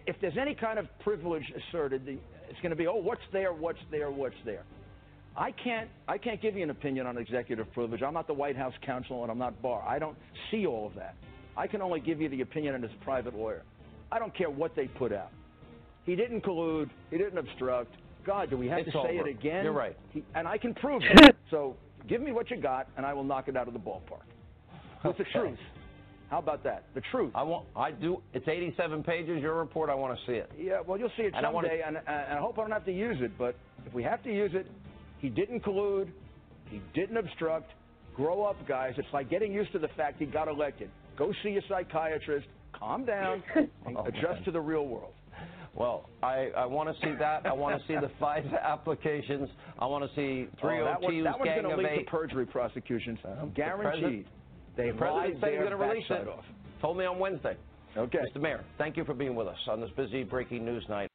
if there's any kind of privilege asserted, it's going to be, oh, what's there, what's there, what's there. I can't, I can't give you an opinion on executive privilege. I'm not the White House counsel, and I'm not Barr. I don't see all of that. I can only give you the opinion as a private lawyer. I don't care what they put out. He didn't collude. He didn't obstruct. God, do we have It's to say over. it again? You're right. He, and I can prove [LAUGHS] it. so give me what you got, and I will knock it out of the ballpark with the Okay. truth. How about that? The truth. I want. I do. It's 87 pages. Your report. I want to see it. Yeah, well, you'll see it And I and, and I hope I don't have to use it. But if we have to use it, he didn't collude, he didn't obstruct. Grow up, guys. It's like getting used to the fact he got elected. Go see a psychiatrist, calm down, [LAUGHS] and Oh, adjust man. to the real world. Well, I, I want to see that. I want to see the [LAUGHS] FISA applications. I want to see three Oh, that, one, OTUs, that gang going of to lead eight. to perjury prosecutions, president- guaranteed. They the president lied said he's going to release backside it. off. Told me on Wednesday. Okay. Mr. Mayor, thank you for being with us on this busy breaking news night.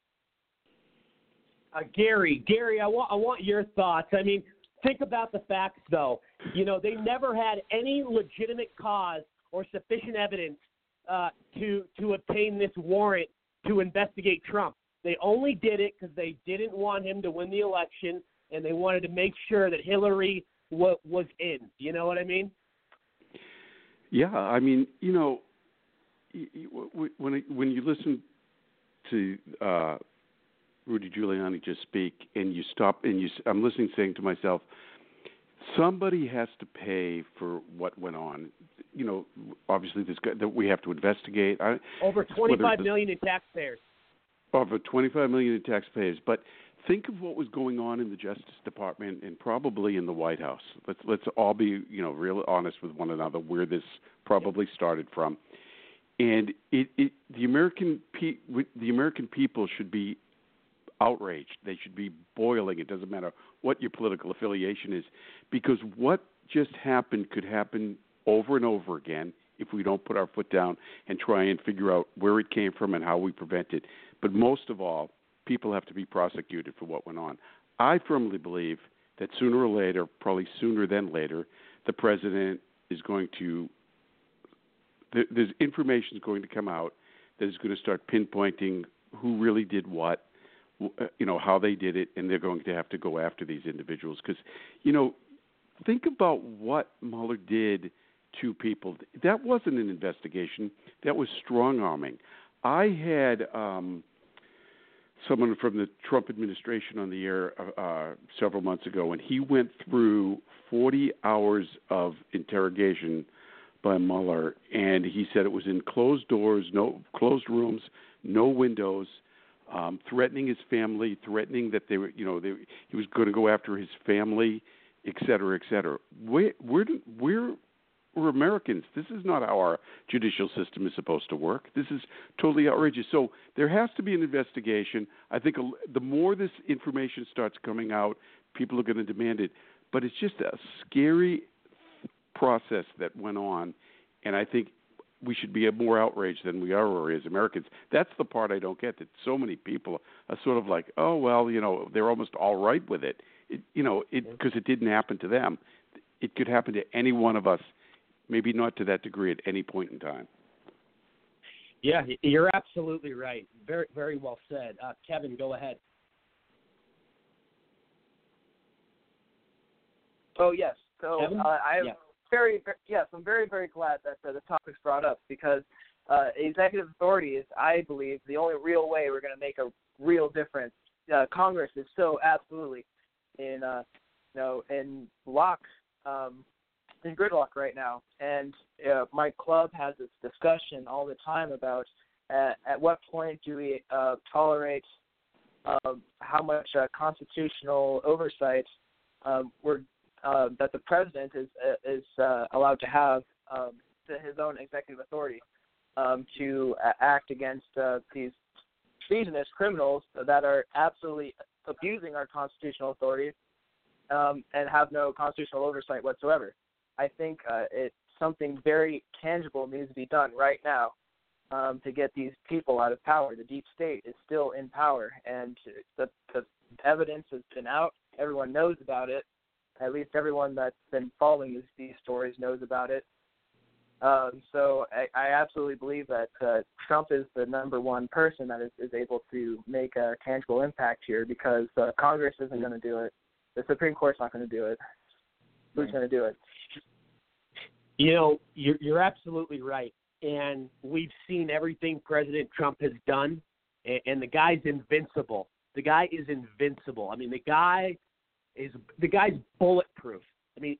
Uh, Gary, Gary, I want I want your thoughts. I mean, think about the facts, though. You know, they never had any legitimate cause or sufficient evidence uh, to to obtain this warrant to investigate Trump. They only did it because they didn't want him to win the election, and they wanted to make sure that Hillary wa- was in. You know what I mean? Yeah, I mean, you know, w- when when you listen to uh, Rudy Giuliani just speak, and you stop and you, I'm listening, saying to myself, somebody has to pay for what went on. You know, obviously this guy that we have to investigate. I, Over whether twenty-five it's- million in taxpayers. over 25 million in taxpayers. But think of what was going on in the Justice Department and probably in the White House. Let's let's all be you know real honest with one another where this probably started from. And it, it the American pe- the American people should be outraged. They should be boiling. It doesn't matter what your political affiliation is, because what just happened could happen over and over again if we don't put our foot down and try and figure out where it came from and how we prevent it. But most of all, people have to be prosecuted for what went on. I firmly believe that sooner or later, probably sooner than later, the president is going to. There's information is going to come out that is going to start pinpointing who really did what, you know, how they did it, and they're going to have to go after these individuals because, you know, think about what Mueller did to people. That wasn't an investigation. That was strong arming. I had um, someone from the Trump administration on the air uh, uh, several months ago, and he went through 40 hours of interrogation by Mueller, and he said it was in closed doors, no closed rooms, no windows, um, threatening his family, threatening that they were, you know, they, he was going to go after his family, et cetera, et cetera. Where we're we're Americans. This is not how our judicial system is supposed to work. This is totally outrageous. So there has to be an investigation. I think the more this information starts coming out, people are going to demand it. But it's just a scary process that went on, and I think we should be more outraged than we are as Americans. That's the part I don't get. That so many people are sort of like, oh well, you know, they're almost all right with it. it you know, it because it didn't happen to them. It could happen to any one of us maybe not to that degree at any point in time. Yeah, you're absolutely right. Very, very well said. Uh, Kevin, go ahead. Oh yes. So uh, I am Yeah. Very, very yes, I'm very, very glad that uh, the topic's brought up because uh, executive authority is, I believe, the only real way we're going to make a real difference. Uh, Congress is so absolutely in, uh, you know, in lock um, in gridlock right now, and uh, my club has this discussion all the time about uh, at what point do we uh, tolerate uh, how much uh, constitutional oversight um, we're, uh, that the president is uh, is uh, allowed to have um, to his own executive authority um, to uh, act against uh, these treasonous criminals that are absolutely abusing our constitutional authority um, and have no constitutional oversight whatsoever. I think uh, it's something very tangible needs to be done right now um, to get these people out of power. The deep state is still in power, and the, the evidence has been out. Everyone knows about it. At least everyone that's been following these, stories knows about it. Um, so I, I absolutely believe that uh, Trump is the number one person that is, is able to make a tangible impact here because uh, Congress isn't going to do it. The Supreme Court's not going to do it. Who's going to do it? You know, you're, you're absolutely right. And we've seen everything President Trump has done, and, and the guy's invincible. The guy is invincible. I mean, the guy is the guy's bulletproof. I mean,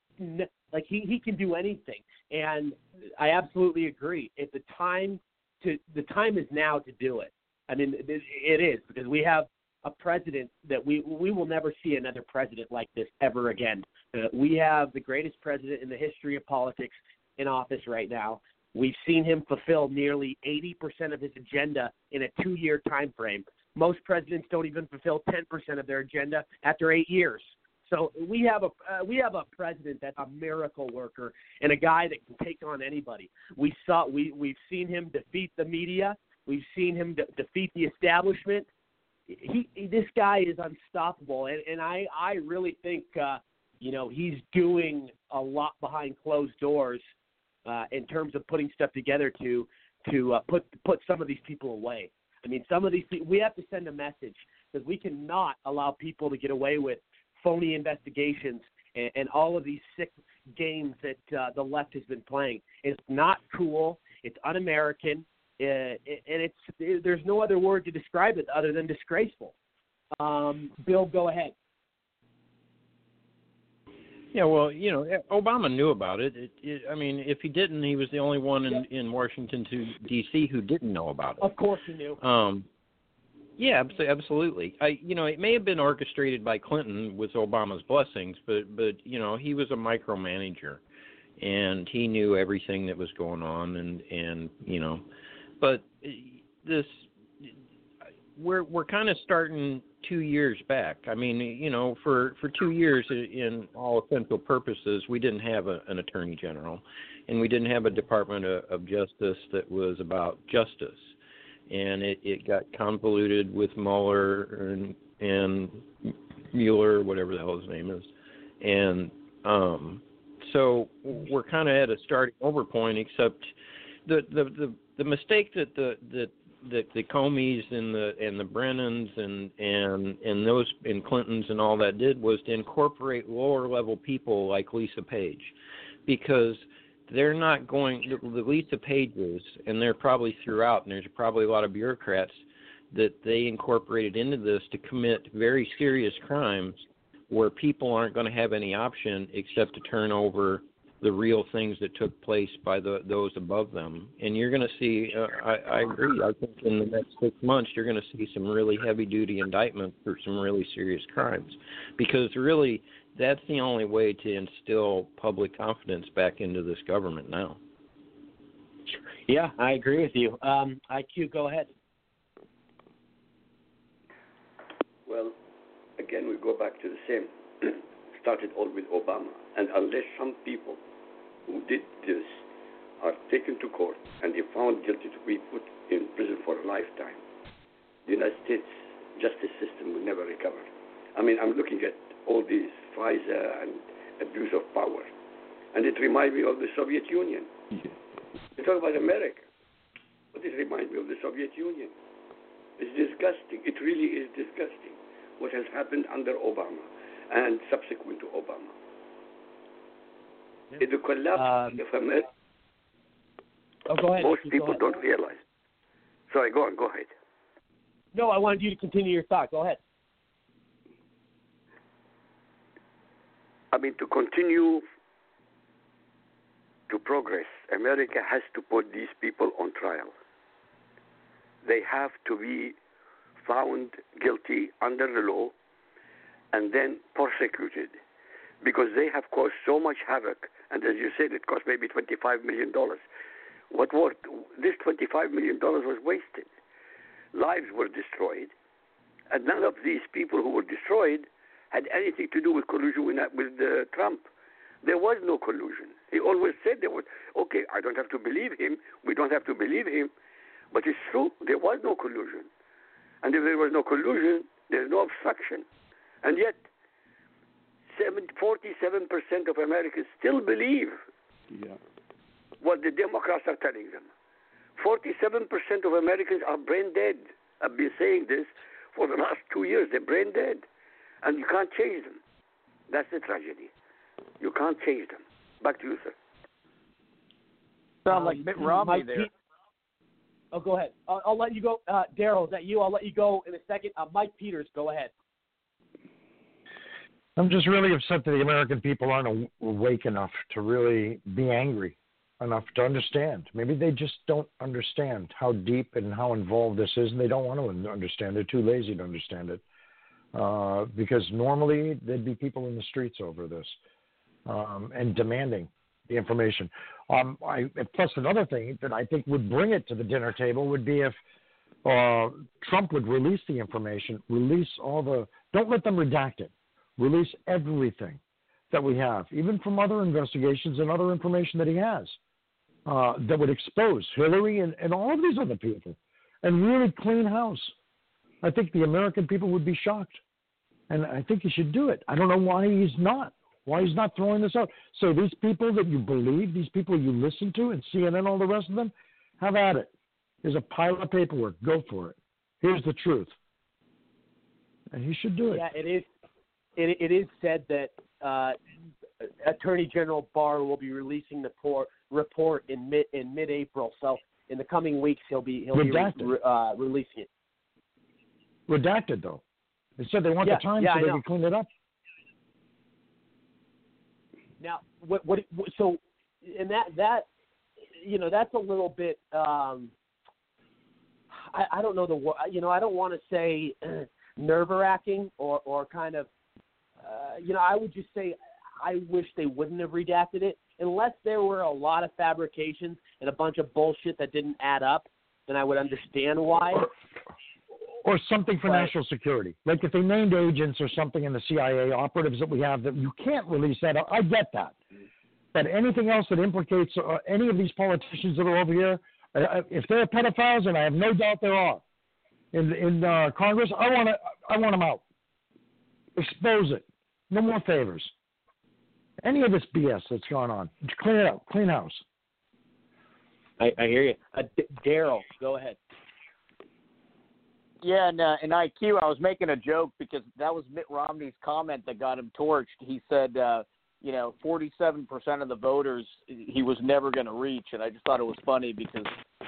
like he he can do anything, and I absolutely agree. If the time to the time is now to do it. I mean, it, it is because we have a president that we we will never see another president like this ever again. Uh, we have the greatest president in the history of politics in office right now. We've seen him fulfill nearly 80% of his agenda in a two-year time frame. Most presidents don't even fulfill 10% of their agenda after eight years. So we have a uh, we have a president that's a miracle worker and a guy that can take on anybody. We saw we we've seen him defeat the media. We've seen him de- defeat the establishment. He, he this guy is unstoppable, and and I I really think uh, you know he's doing a lot behind closed doors uh, in terms of putting stuff together to to uh, put put some of these people away. I mean, some of these we have to send a message because we cannot allow people to get away with phony investigations and, and all of these sick games that uh, the left has been playing. It's not cool. It's un-American, uh, and it's it, there's no other word to describe it other than disgraceful. Um, Bill, go ahead. Yeah, well, you know, Obama knew about it. It, it. I mean, if he didn't, he was the only one in in Washington to D.C. who didn't know about it. Of course, he knew. Um, yeah, absolutely. I, you know, it may have been orchestrated by Clinton with Obama's blessings, but but you know, he was a micromanager, and he knew everything that was going on, and and you know, but eh, this we're we're kind of starting two years back. I mean, you know, for for two years, eh, in all essential purposes, we didn't have a, an attorney general, and we didn't have a Department of, of Justice that was about justice, and it, it got convoluted with Mueller and and Mueller, whatever the hell his name is, and um, so we're kind of at a starting over point. Except the the the, the mistake that the that the the Comeys and the and the Brennans and and and those and Clintons and all that did was to incorporate lower level people like Lisa Page, because they're not going the, the Lisa Pages and they're probably throughout and there's probably a lot of bureaucrats that they incorporated into this to commit very serious crimes where people aren't going to have any option except to turn over the real things that took place by the those above them. And you're going to see. Uh, I, I agree. I think in the next six months you're going to see some really heavy duty indictments for some really serious crimes, because really that's the only way to instill public confidence back into this government now. Yeah, I agree with you. Um, IQ, go ahead. Well, again, we go back to the same. [CLEARS THROAT] Started all with Obama. And unless some people who did this are taken to court and they found guilty to be put in prison for a lifetime, the United States justice system will never recover. I mean, I'm looking at all these FISA and abuse of power, and it reminds me of the Soviet Union. You talk about America, but it reminds me of the Soviet Union. It's disgusting. It really is disgusting what has happened under Obama and subsequent to Obama. Yeah. The collapse um, of America. Oh, go ahead. Most people ahead. don't realize. Sorry, go on. Go ahead. No, I wanted you to continue your thought. Go ahead. I mean, to continue to progress, America has to put these people on trial. They have to be found guilty under the law and then prosecuted because they have caused so much havoc. And as you said, it cost maybe $25 million. What was this $25 million was wasted. Lives were destroyed. And none of these people who were destroyed had anything to do with collusion with, with uh, Trump. There was no collusion. He always said there was, okay, I don't have to believe him. We don't have to believe him. But it's true, there was no collusion. And if there was no collusion, there's no obstruction. And yet, 47% of Americans still believe yeah. what the Democrats are telling them. 47% of Americans are brain dead. I've been saying this for the last two years. They're brain dead. And you can't change them. That's the tragedy. You can't change them. Back to you, sir. Sound like Mitt Romney Mike there. Pe- oh, go ahead. I'll, I'll let you go. Uh, Daryl, is that you? I'll let you go in a second. Uh, Mike Peters, go ahead. I'm just really upset that the American people aren't awake enough to really be angry enough to understand. Maybe they just don't understand how deep and how involved this is, and they don't want to understand. They're too lazy to understand it. Uh, because normally there'd be people in the streets over this um, and demanding the information. Um, I, plus, another thing that I think would bring it to the dinner table would be if uh, Trump would release the information, release all the, don't let them redact it, release everything that we have, even from other investigations and other information that he has, uh, that would expose Hillary and, and all of these other people and really clean house. I think the American people would be shocked. And I think he should do it. I don't know why he's not. Why he's not throwing this out. So these people that you believe, these people you listen to, and CNN, all the rest of them, have at it. Here's a pile of paperwork. Go for it. Here's the truth. And he should do it. Yeah, it is. It, it is said that uh, Attorney General Barr will be releasing the por- report in mid in mid April. So in the coming weeks, he'll be he'll Redacted. be re- uh, releasing it. Redacted, though. They said they want Yeah, the time yeah, so I they know. can clean it up. Now, what, what, so, and that that, you know, that's a little bit. Um, I, I don't know the you know I don't want to say [CLEARS THROAT] nerve wracking or or kind of, uh, you know, I would just say I wish they wouldn't have redacted it unless there were a lot of fabrications and a bunch of bullshit that didn't add up. Then I would understand why. Or something for Right. national security. Like if they named agents or something in the CIA, operatives that we have, that you can't release that. I get that. But anything else that implicates uh, any of these politicians that are over here, uh, if they're pedophiles, and I have no doubt there are, in in uh, Congress, I want to I want them out. Expose it. No more favors. Any of this BS that's going on, just clean it up. Clean house. I, I hear you. Uh, D- Daryl, go ahead. Yeah, and uh, in IQ, I was making a joke because that was Mitt Romney's comment that got him torched. He said, uh, you know, 47% of the voters he was never going to reach, and I just thought it was funny because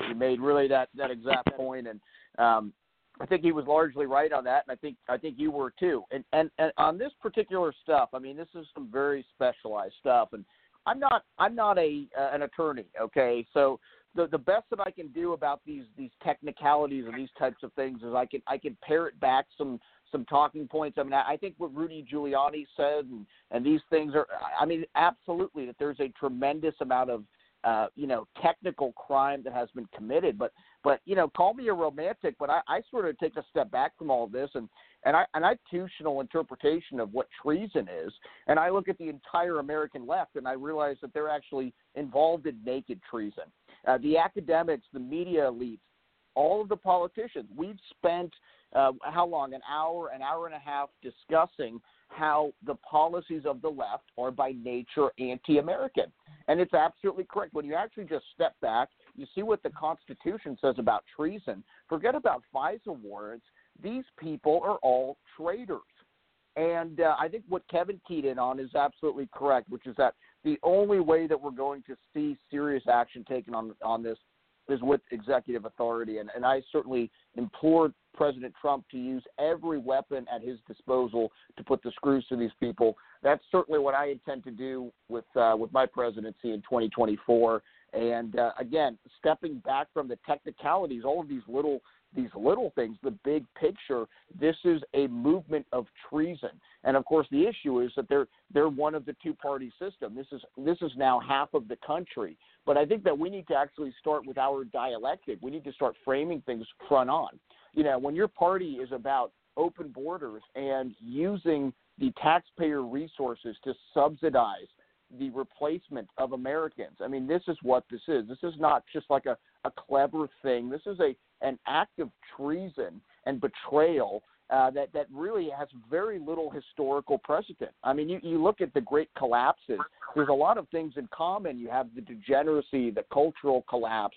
he made really that that exact point, and um, I think he was largely right on that, and I think I think you were too. And and, and on this particular stuff, I mean, this is some very specialized stuff, and I'm not I'm not a uh, an attorney, okay? So the the best that I can do about these these technicalities and these types of things is I can I can parrot back some some talking points. I mean, I I think what Rudy Giuliani said and and these things are I mean, absolutely that there's a tremendous amount of uh, you know, technical crime that has been committed. But but you know, call me a romantic, but I, I sort of take a step back from all this and and I an institutional interpretation of what treason is, and I look at the entire American left and I realize that they're actually involved in naked treason. Uh, the academics, the media elites, all of the politicians. We've spent uh, how long? An hour, an hour and a half discussing how the policies of the left are by nature anti-American, and it's absolutely correct. When you actually just step back, you see what the Constitution says about treason. Forget about FISA warrants. These people are all traitors. And uh, I think what Kevin keyed in on is absolutely correct, which is that the only way that we're going to see serious action taken on on this is with executive authority. And, and I certainly implore President Trump to use every weapon at his disposal to put the screws to these people. That's certainly what I intend to do with uh, with my presidency in 2024. And uh, again, stepping back from the technicalities, all of these little these little things, the big picture, this is a movement of treason. And of course, the issue is that they're they're one of the two party system. This is this is now half of the country. But I think that we need to actually start with our dialectic. We need to start framing things front on. You know, when your party is about open borders and using the taxpayer resources to subsidize the replacement of Americans. I mean, this is what this is. This is not just like a, a clever thing. This is a an act of treason and betrayal uh, that that really has very little historical precedent. I mean, you, you look at the great collapses. There's a lot of things in common. You have the degeneracy, the cultural collapse,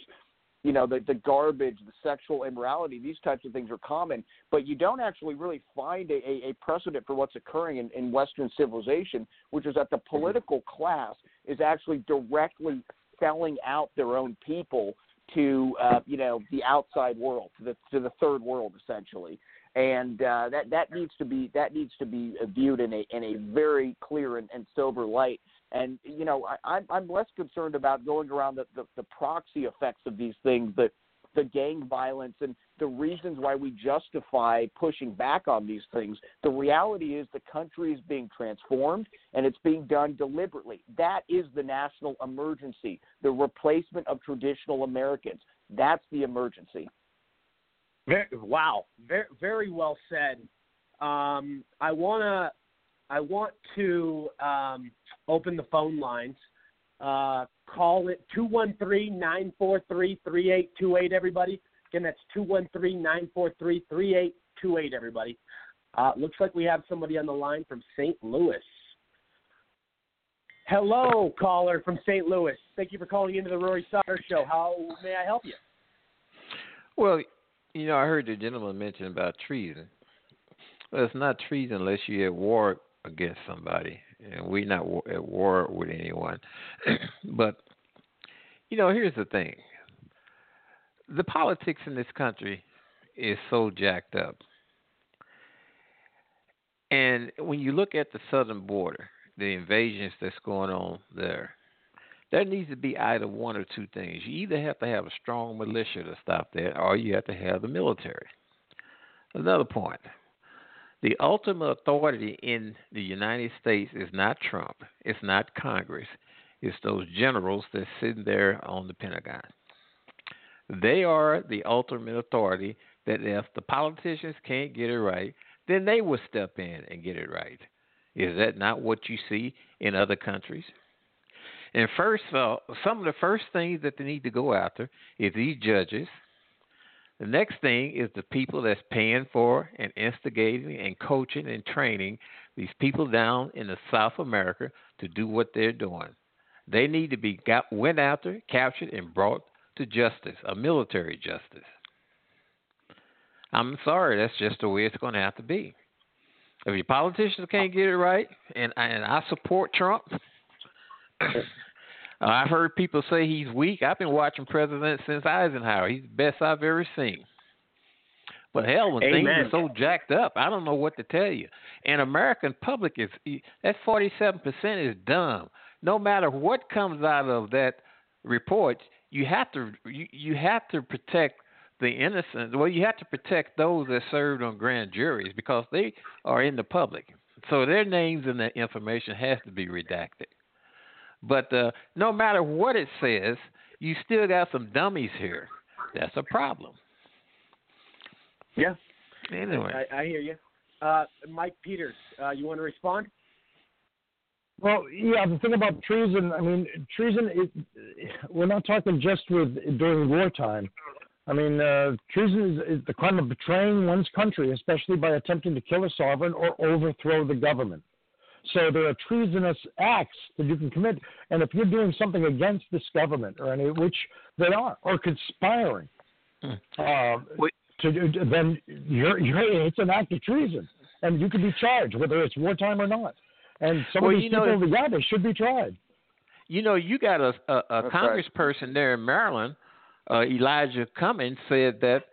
you know, the the garbage, the sexual immorality. These types of things are common, but you don't actually really find a, a, a precedent for what's occurring in, in Western civilization, which is that the political class is actually directly selling out their own people to uh, you know the outside world, to the to the third world essentially, and uh, that that needs to be that needs to be viewed in a in a very clear and, and sober light. And you know I, I'm I'm less concerned about going around the, the the proxy effects of these things, the the gang violence and the reasons why we justify pushing back on these things. The reality is the country is being transformed and it's being done deliberately. That is the national emergency, the replacement of traditional Americans. That's the emergency. Wow, very very well said. Um, I wanna I want to um, open the phone lines. Uh, call it 213-943-3828, everybody. Again, that's 213-943-3828, everybody. Uh, looks like we have somebody on the line from St. Louis. Hello, caller from St. Louis. Thank you for calling into the Rory Sauter Show. How may I help you? Well, you know, I heard the gentleman mention about treason. Well, it's not treason unless you're at war against somebody, we're not at war with anyone. [CLEARS THROAT] but you know, here's the thing: the politics in this country is so jacked up, and when you look at the southern border, the invasions that's going on there, there needs to be either one or two things. You either have to have a strong militia to stop that, or you have to have the military. Another point the ultimate authority in the United States is not Trump, it's not Congress, it's those generals that's sitting there on the Pentagon. They are the ultimate authority that if the politicians can't get it right, then they will step in and get it right. Is that not what you see in other countries? And first, uh, some of the first things that they need to go after is these judges. The next thing is the people that's paying for and instigating and coaching and training these people down in the South America to do what they're doing. They need to be got, went after, captured, and brought to justice, a military justice. I'm sorry, that's just the way it's going to have to be. If your politicians can't get it right, and and I support Trump, [LAUGHS] Uh, I've heard people say he's weak. I've been watching presidents since Eisenhower. He's the best I've ever seen. But hell, when Amen. things are so jacked up, I don't know what to tell you. And American public is that forty-seven percent is dumb. No matter what comes out of that report, you have to you, you have to protect the innocent. Well, you have to protect those that served on grand juries because they are in the public. So their names and their information has to be redacted. But uh, no matter what it says, you still got some dummies here. That's a problem. Yeah. Anyway. I, I hear you. Uh, Mike Peters, uh, you want to respond? Well, yeah, the thing about treason, I mean, treason, is, we're not talking just with during wartime. I mean, uh, treason is, is the crime of betraying one's country, especially by attempting to kill a sovereign or overthrow the government. So there are treasonous acts that you can commit, and if you're doing something against this government or any, which they are, or conspiring, uh, to, to then you're, you're, it's an act of treason, and you can be charged whether it's wartime or not. And some Well, of these you know, people, yeah, they should be tried. You know, you got a a, a That's right. congressperson there in Maryland, uh, Elijah Cummings, said that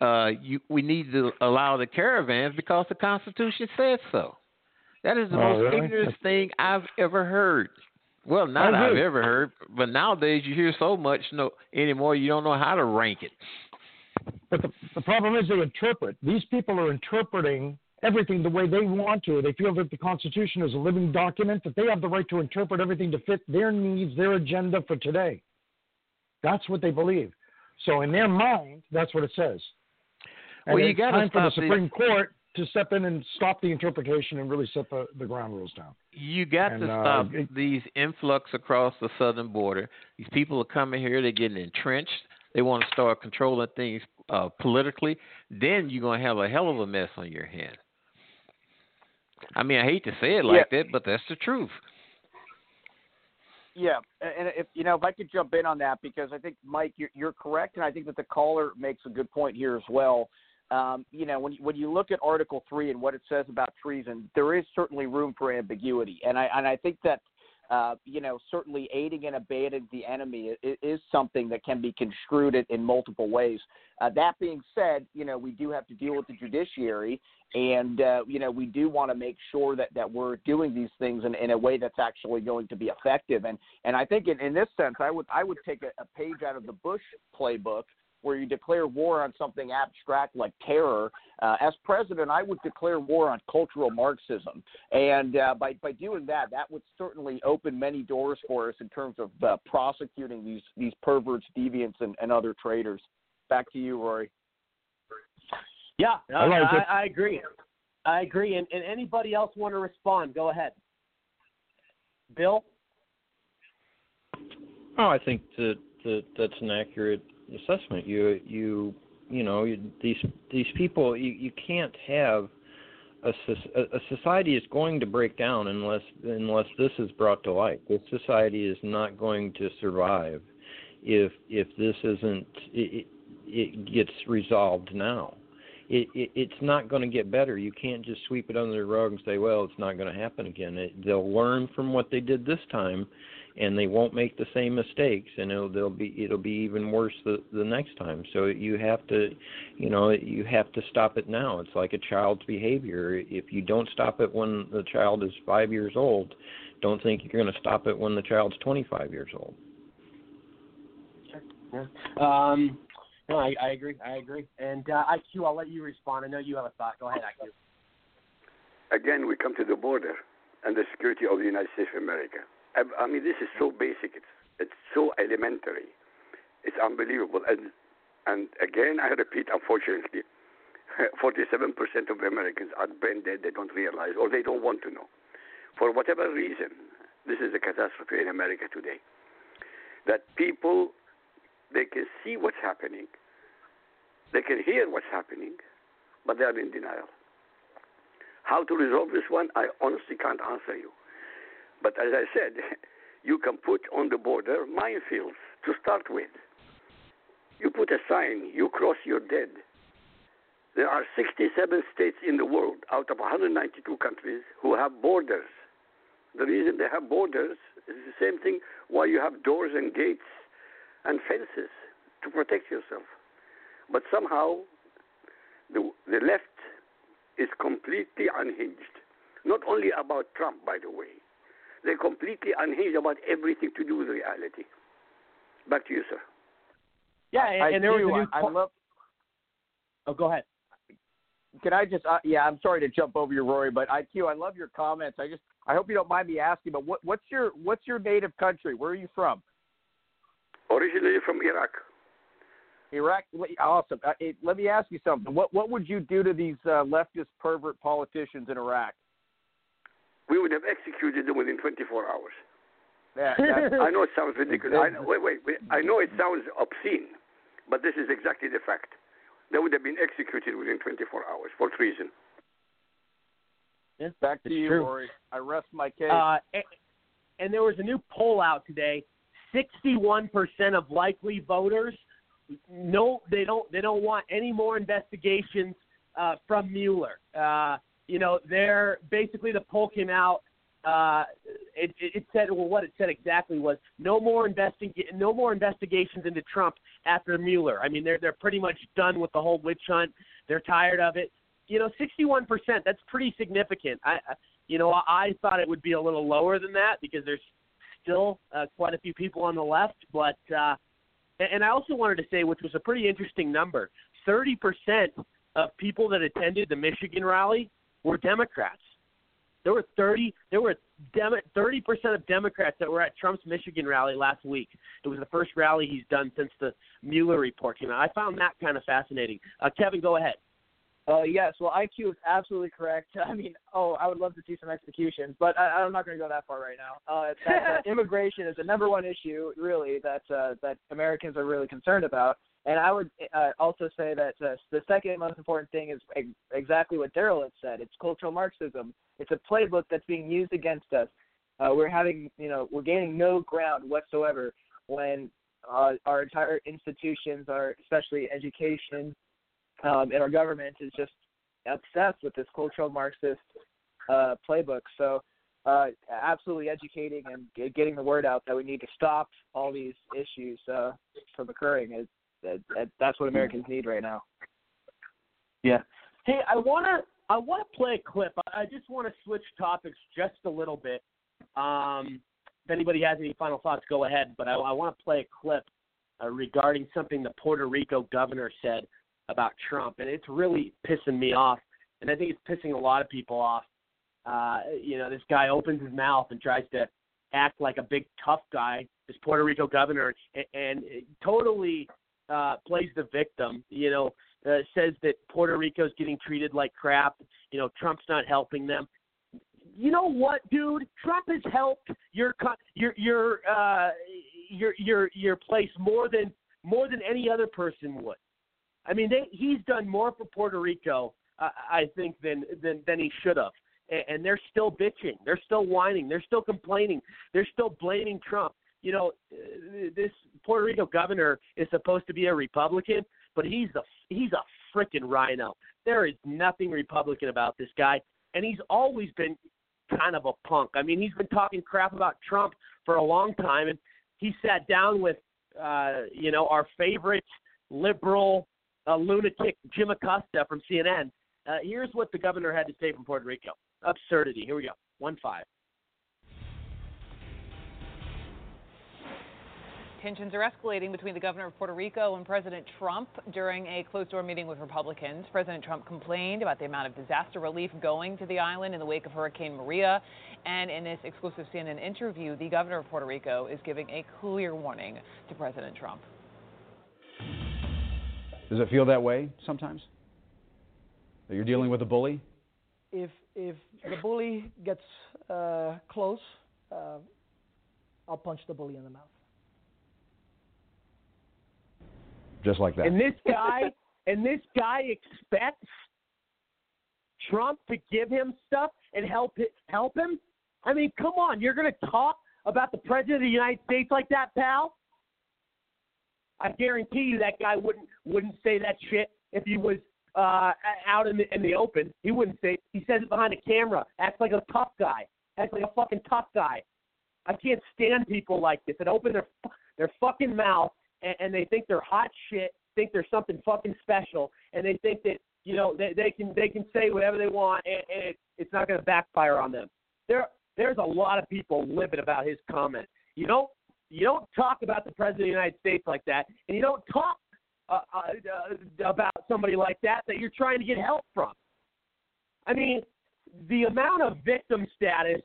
uh, you we need to allow the caravans because the Constitution says so. That is the Oh, most really? ignorant thing I've ever heard. Well, not I've ever heard, but nowadays you hear so much no anymore. You don't know how to rank it. But the, the problem is they interpret. These people are interpreting everything the way they want to. They feel that the Constitution is a living document, that they have the right to interpret everything to fit their needs, their agenda for today. That's what they believe. So in their mind, that's what it says. And Well, you for the stop the- Supreme Court to step in and stop the interpretation and really set the, the ground rules down. You got And, to uh, stop it- these influx across the southern border. These people are coming here. They're getting entrenched. They want to start controlling things uh, politically. Then you're gonna have a hell of a mess on your hands. I mean, I hate to say it like that, but that's the truth. Yeah, and if you know, if I could jump in on that because I think Mike, you're, you're correct, and I think that the caller makes a good point here as well. Um, you know, when when you look at Article Three and what it says about treason, there is certainly room for ambiguity, and I and I think that uh, you know certainly aiding and abetting the enemy is, is something that can be construed in, in multiple ways. Uh, that being said, you know we do have to deal with the judiciary, and uh, you know we do want to make sure that, that we're doing these things in, in a way that's actually going to be effective. And and I think in, in this sense, I would I would take a, a page out of the Bush playbook where you declare war on something abstract like terror. Uh, as president, I would declare war on cultural Marxism, and uh, by by doing that, that would certainly open many doors for us in terms of uh, prosecuting these these perverts, deviants, and, and other traitors. Back to you, Rory. Yeah, I I, I. I agree. I agree. And, and anybody else want to respond? Go ahead. Bill? Oh, I think that, that that's an accurate assessment. You you you know you, these these people you, you can't have a, a society is going to break down unless unless this is brought to light. This society is not going to survive if if this isn't it, it gets resolved now. It, it it's not going to get better. You can't just sweep it under the rug and say, "Well, it's not going to happen again." It, they'll learn from what they did this time, and they won't make the same mistakes, and it'll they'll be it'll be even worse the the next time. So you have to, you know, you have to stop it now. It's like a child's behavior. If you don't stop it when the child is five years old, don't think you're going to stop it when the child's 25 years old. Um, no, I, I agree. I agree. And uh, IQ, I'll let you respond. I know you have a thought. Go ahead, IQ. Again, we come to the border and the security of the United States of America. I, I mean, this is so basic. It's it's so elementary. It's unbelievable. And And again, I repeat, unfortunately, [LAUGHS] 47% of Americans are brain dead. They don't realize or they don't want to know. For whatever reason, this is a catastrophe in America today. That people, they can see what's happening, they can hear what's happening, but they are in denial. How to resolve this one, I honestly can't answer you. But as I said, [LAUGHS] you can put on the border minefields to start with. You put a sign, you cross, you're dead. There are 67 states in the world out of 192 countries who have borders. The reason they have borders is the same thing why you have doors and gates and fences to protect yourself. But somehow the, the left is completely unhinged. Not only about Trump, by the way. They're completely unhinged about everything to do with reality. Back to you, sir. Yeah, and, I and there was do. a new. I love. oh, go ahead. Can I just? Uh, yeah, I'm sorry to jump over you, Rory, but IQ, I love your comments. I just, I hope you don't mind me asking, but what, what's your, what's your native country? Where are you from? Originally from Iraq. Iraq. Awesome. Uh, it, let me ask you something. What, what would you do to these uh, leftist pervert politicians in Iraq? We would have executed them within 24 hours. Yeah, [LAUGHS] I know it sounds ridiculous. I know, wait, wait, wait. I know it sounds obscene, but this is exactly the fact. They would have been executed within 24 hours for treason. Back to It's you, true. Rory. I rest my case. Uh, and, and there was a new poll out today. Sixty-one percent of likely voters no, they don't. They don't want any more investigations uh, from Mueller. Uh, you know, they're basically the poll came out. Uh, it, it, said, well, what it said exactly was no more investing, no more investigations into Trump after Mueller. I mean, they're they're pretty much done with the whole witch hunt. They're tired of it. You know, 61%. That's pretty significant. I, you know, I, thought it would be a little lower than that because there's still uh, quite a few people on the left. But uh, and I also wanted to say, which was a pretty interesting number, 30% of people that attended the Michigan rally were Democrats. There were 30 there were 30% of Democrats that were at Trump's Michigan rally last week. It was the first rally he's done since the Mueller report came out. I found that kind of fascinating. Uh, Kevin, go ahead. Uh, yes, well, IQ is absolutely correct. [LAUGHS] I mean, oh, I would love to see some executions, but I, I'm not going to go that far right now. Uh, that, that [LAUGHS] immigration is the number one issue, really, that uh, that Americans are really concerned about. And I would uh, also say that uh, the second most important thing is ex- exactly what Daryl had said. It's cultural Marxism. It's a playbook that's being used against us. Uh, we're having, you know, we're gaining no ground whatsoever when uh, our entire institutions, our especially education, um, and our government is just obsessed with this cultural Marxist uh, playbook. So, uh, absolutely educating and getting the word out that we need to stop all these issues uh, from occurring. Is that's what Americans need right now. Yeah. Hey, I wanna I wanna play a clip. I just want to switch topics just a little bit. Um, if anybody has any final thoughts, go ahead. But I, I want to play a clip uh, regarding something the Puerto Rico governor said about Trump, and it's really pissing me off. And I think it's pissing a lot of people off. Uh, you know, this guy opens his mouth and tries to act like a big tough guy, this Puerto Rico governor, and, and totally uh, plays the victim. You know, uh, says that Puerto Rico's getting treated like crap. You know, Trump's not helping them. You know what, dude? Trump has helped your your your uh, your your your place more than more than any other person would. I mean, they, he's done more for Puerto Rico, uh, I think, than than than he should have. And, and they're still bitching. They're still whining. They're still complaining. They're still blaming Trump. You know, uh, this Puerto Rico governor is supposed to be a Republican, but he's a he's a freaking RINO. There is nothing Republican about this guy, and he's always been kind of a punk. I mean, he's been talking crap about Trump for a long time, and he sat down with uh, you know our favorite liberal uh, lunatic Jim Acosta from CNN. Uh, here's what the governor had to say from Puerto Rico. Absurdity. Here we go. One five. Tensions are escalating between the governor of Puerto Rico and President Trump during a closed door meeting with Republicans. President Trump complained about the amount of disaster relief going to the island in the wake of Hurricane Maria. And in this exclusive CNN interview, the governor of Puerto Rico is giving a clear warning to President Trump. Does it feel that way sometimes? That you're dealing with a bully? If if the bully gets uh, close, uh, I'll punch the bully in the mouth. Just like that. And this guy, and this guy expects Trump to give him stuff and help help him. I mean, come on, you're going to talk about the president of the United States like that, pal? I guarantee you that guy wouldn't wouldn't say that shit if he was uh, out in the in the open. He wouldn't say. He says it behind a camera. Acts like a tough guy. Acts like a fucking tough guy. I can't stand people like this that open their their fucking mouth and, and they think they're hot shit, think they're something fucking special, and they think that you know they, they can they can say whatever they want and, and it, it's not going to backfire on them. There there's a lot of people livid about his comment. You don't you don't talk about the president of the United States like that, and you don't talk uh, uh, uh, about somebody like that that you're trying to get help from. I mean, the amount of victim status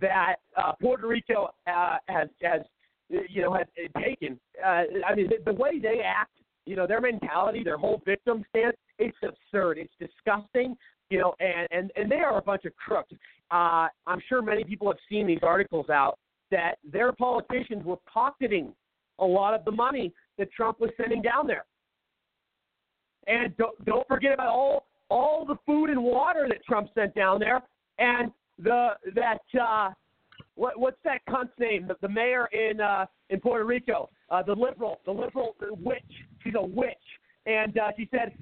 that uh, Puerto Rico uh, has has you know has taken. Uh, I mean, the, the way they act, you know, their mentality, their whole victim stance, it's absurd. It's disgusting. You know, and and and they are a bunch of crooks. Uh, I'm sure many people have seen these articles out that their politicians were pocketing a lot of the money that Trump was sending down there. And don't, don't forget about all all the food and water that Trump sent down there, and the that uh, what what's that cunt's name? The, the mayor in uh, in Puerto Rico, uh, the liberal, the liberal the witch. She's a witch, and uh, she said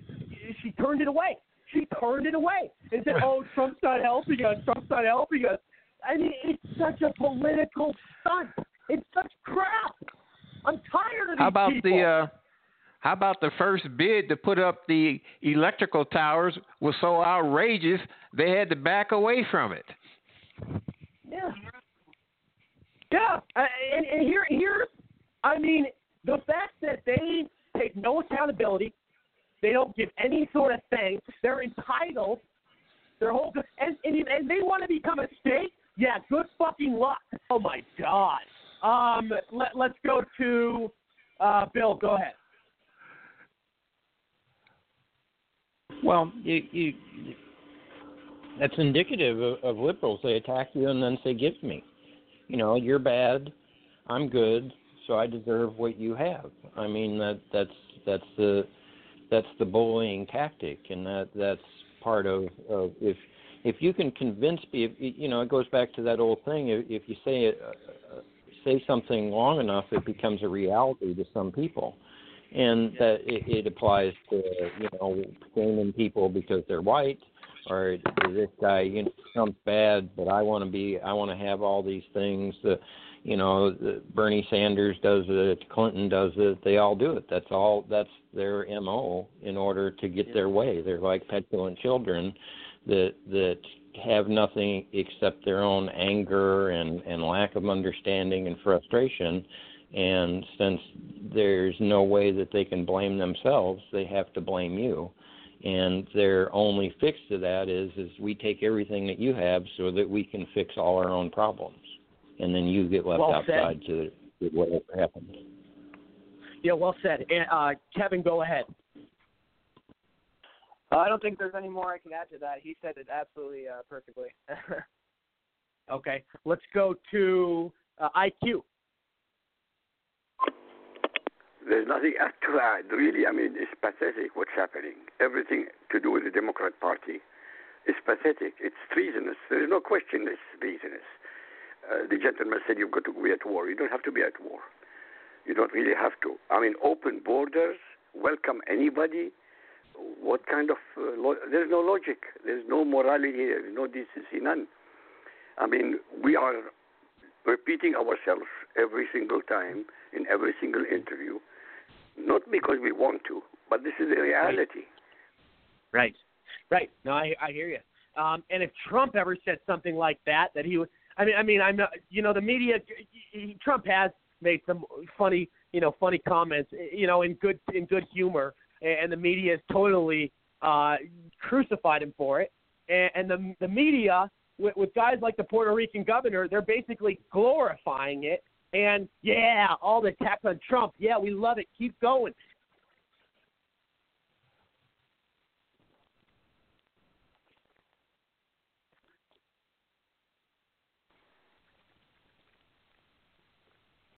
she turned it away. She turned it away and said, "Oh, Trump's not helping us. Trump's not helping us." I mean, it's such a political stunt. It's such crap. I'm tired of these How about people. the uh, how about the first bid to put up the electrical towers was so outrageous they had to back away from it. Yeah. Uh, and, and here, here, I mean, the fact that they take no accountability, they don't give any sort of thanks. They're entitled. Their whole and and, and they want to become a state. Yeah, good fucking luck. Oh my god. Um, let let's go to uh, Bill. Go ahead. Well, you, you that's indicative of, of liberals. They attack you and then say, "Give me." You know, you're bad, I'm good, so I deserve what you have. I mean that that's that's the that's the bullying tactic, and that that's part of, of if if you can convince if you know it goes back to that old thing. If, if you say it, uh, say something long enough, it becomes a reality to some people and that it, it applies to you know shaming people because they're white or this guy you know Trump's bad but I want to be I want to have all these things the you know the, Bernie Sanders does it Clinton does it they all do it. That's all that's their mo in order to get their way. They're like petulant children that that have nothing except their own anger and and lack of understanding and frustration. And since there's no way that they can blame themselves, they have to blame you. And their only fix to that is is we take everything that you have so that we can fix all our own problems, and then you get left Well outside to, to whatever happens. Yeah, well said. And, uh, Kevin, go ahead. Uh, I don't think there's any more I can add to that. He said it absolutely uh, perfectly. [LAUGHS] Okay, let's go to uh, IQ. There's nothing else to add, really. I mean, it's pathetic what's happening. Everything to do with the Democrat Party is pathetic. It's treasonous. There is no question it's treasonous. Uh, the gentleman said you've got to be at war. You don't have to be at war. You don't really have to. I mean, open borders, welcome anybody. What kind of. Uh, lo- there's no logic. There's no morality here. There's no decency, none. I mean, we are repeating ourselves every single time in every single interview, not because we want to, but this is the reality. Right, right. No, I I hear you. Um, and if Trump ever said something like that, that he would. I mean, I mean, I'm not. You know, the media. He, Trump has made some funny, you know, funny comments. You know, in good in good humor, and the media has totally uh, crucified him for it. And, and the the media, with, with guys like the Puerto Rican governor, they're basically glorifying it. And yeah, all the attacks on Trump. Yeah, we love it. Keep going.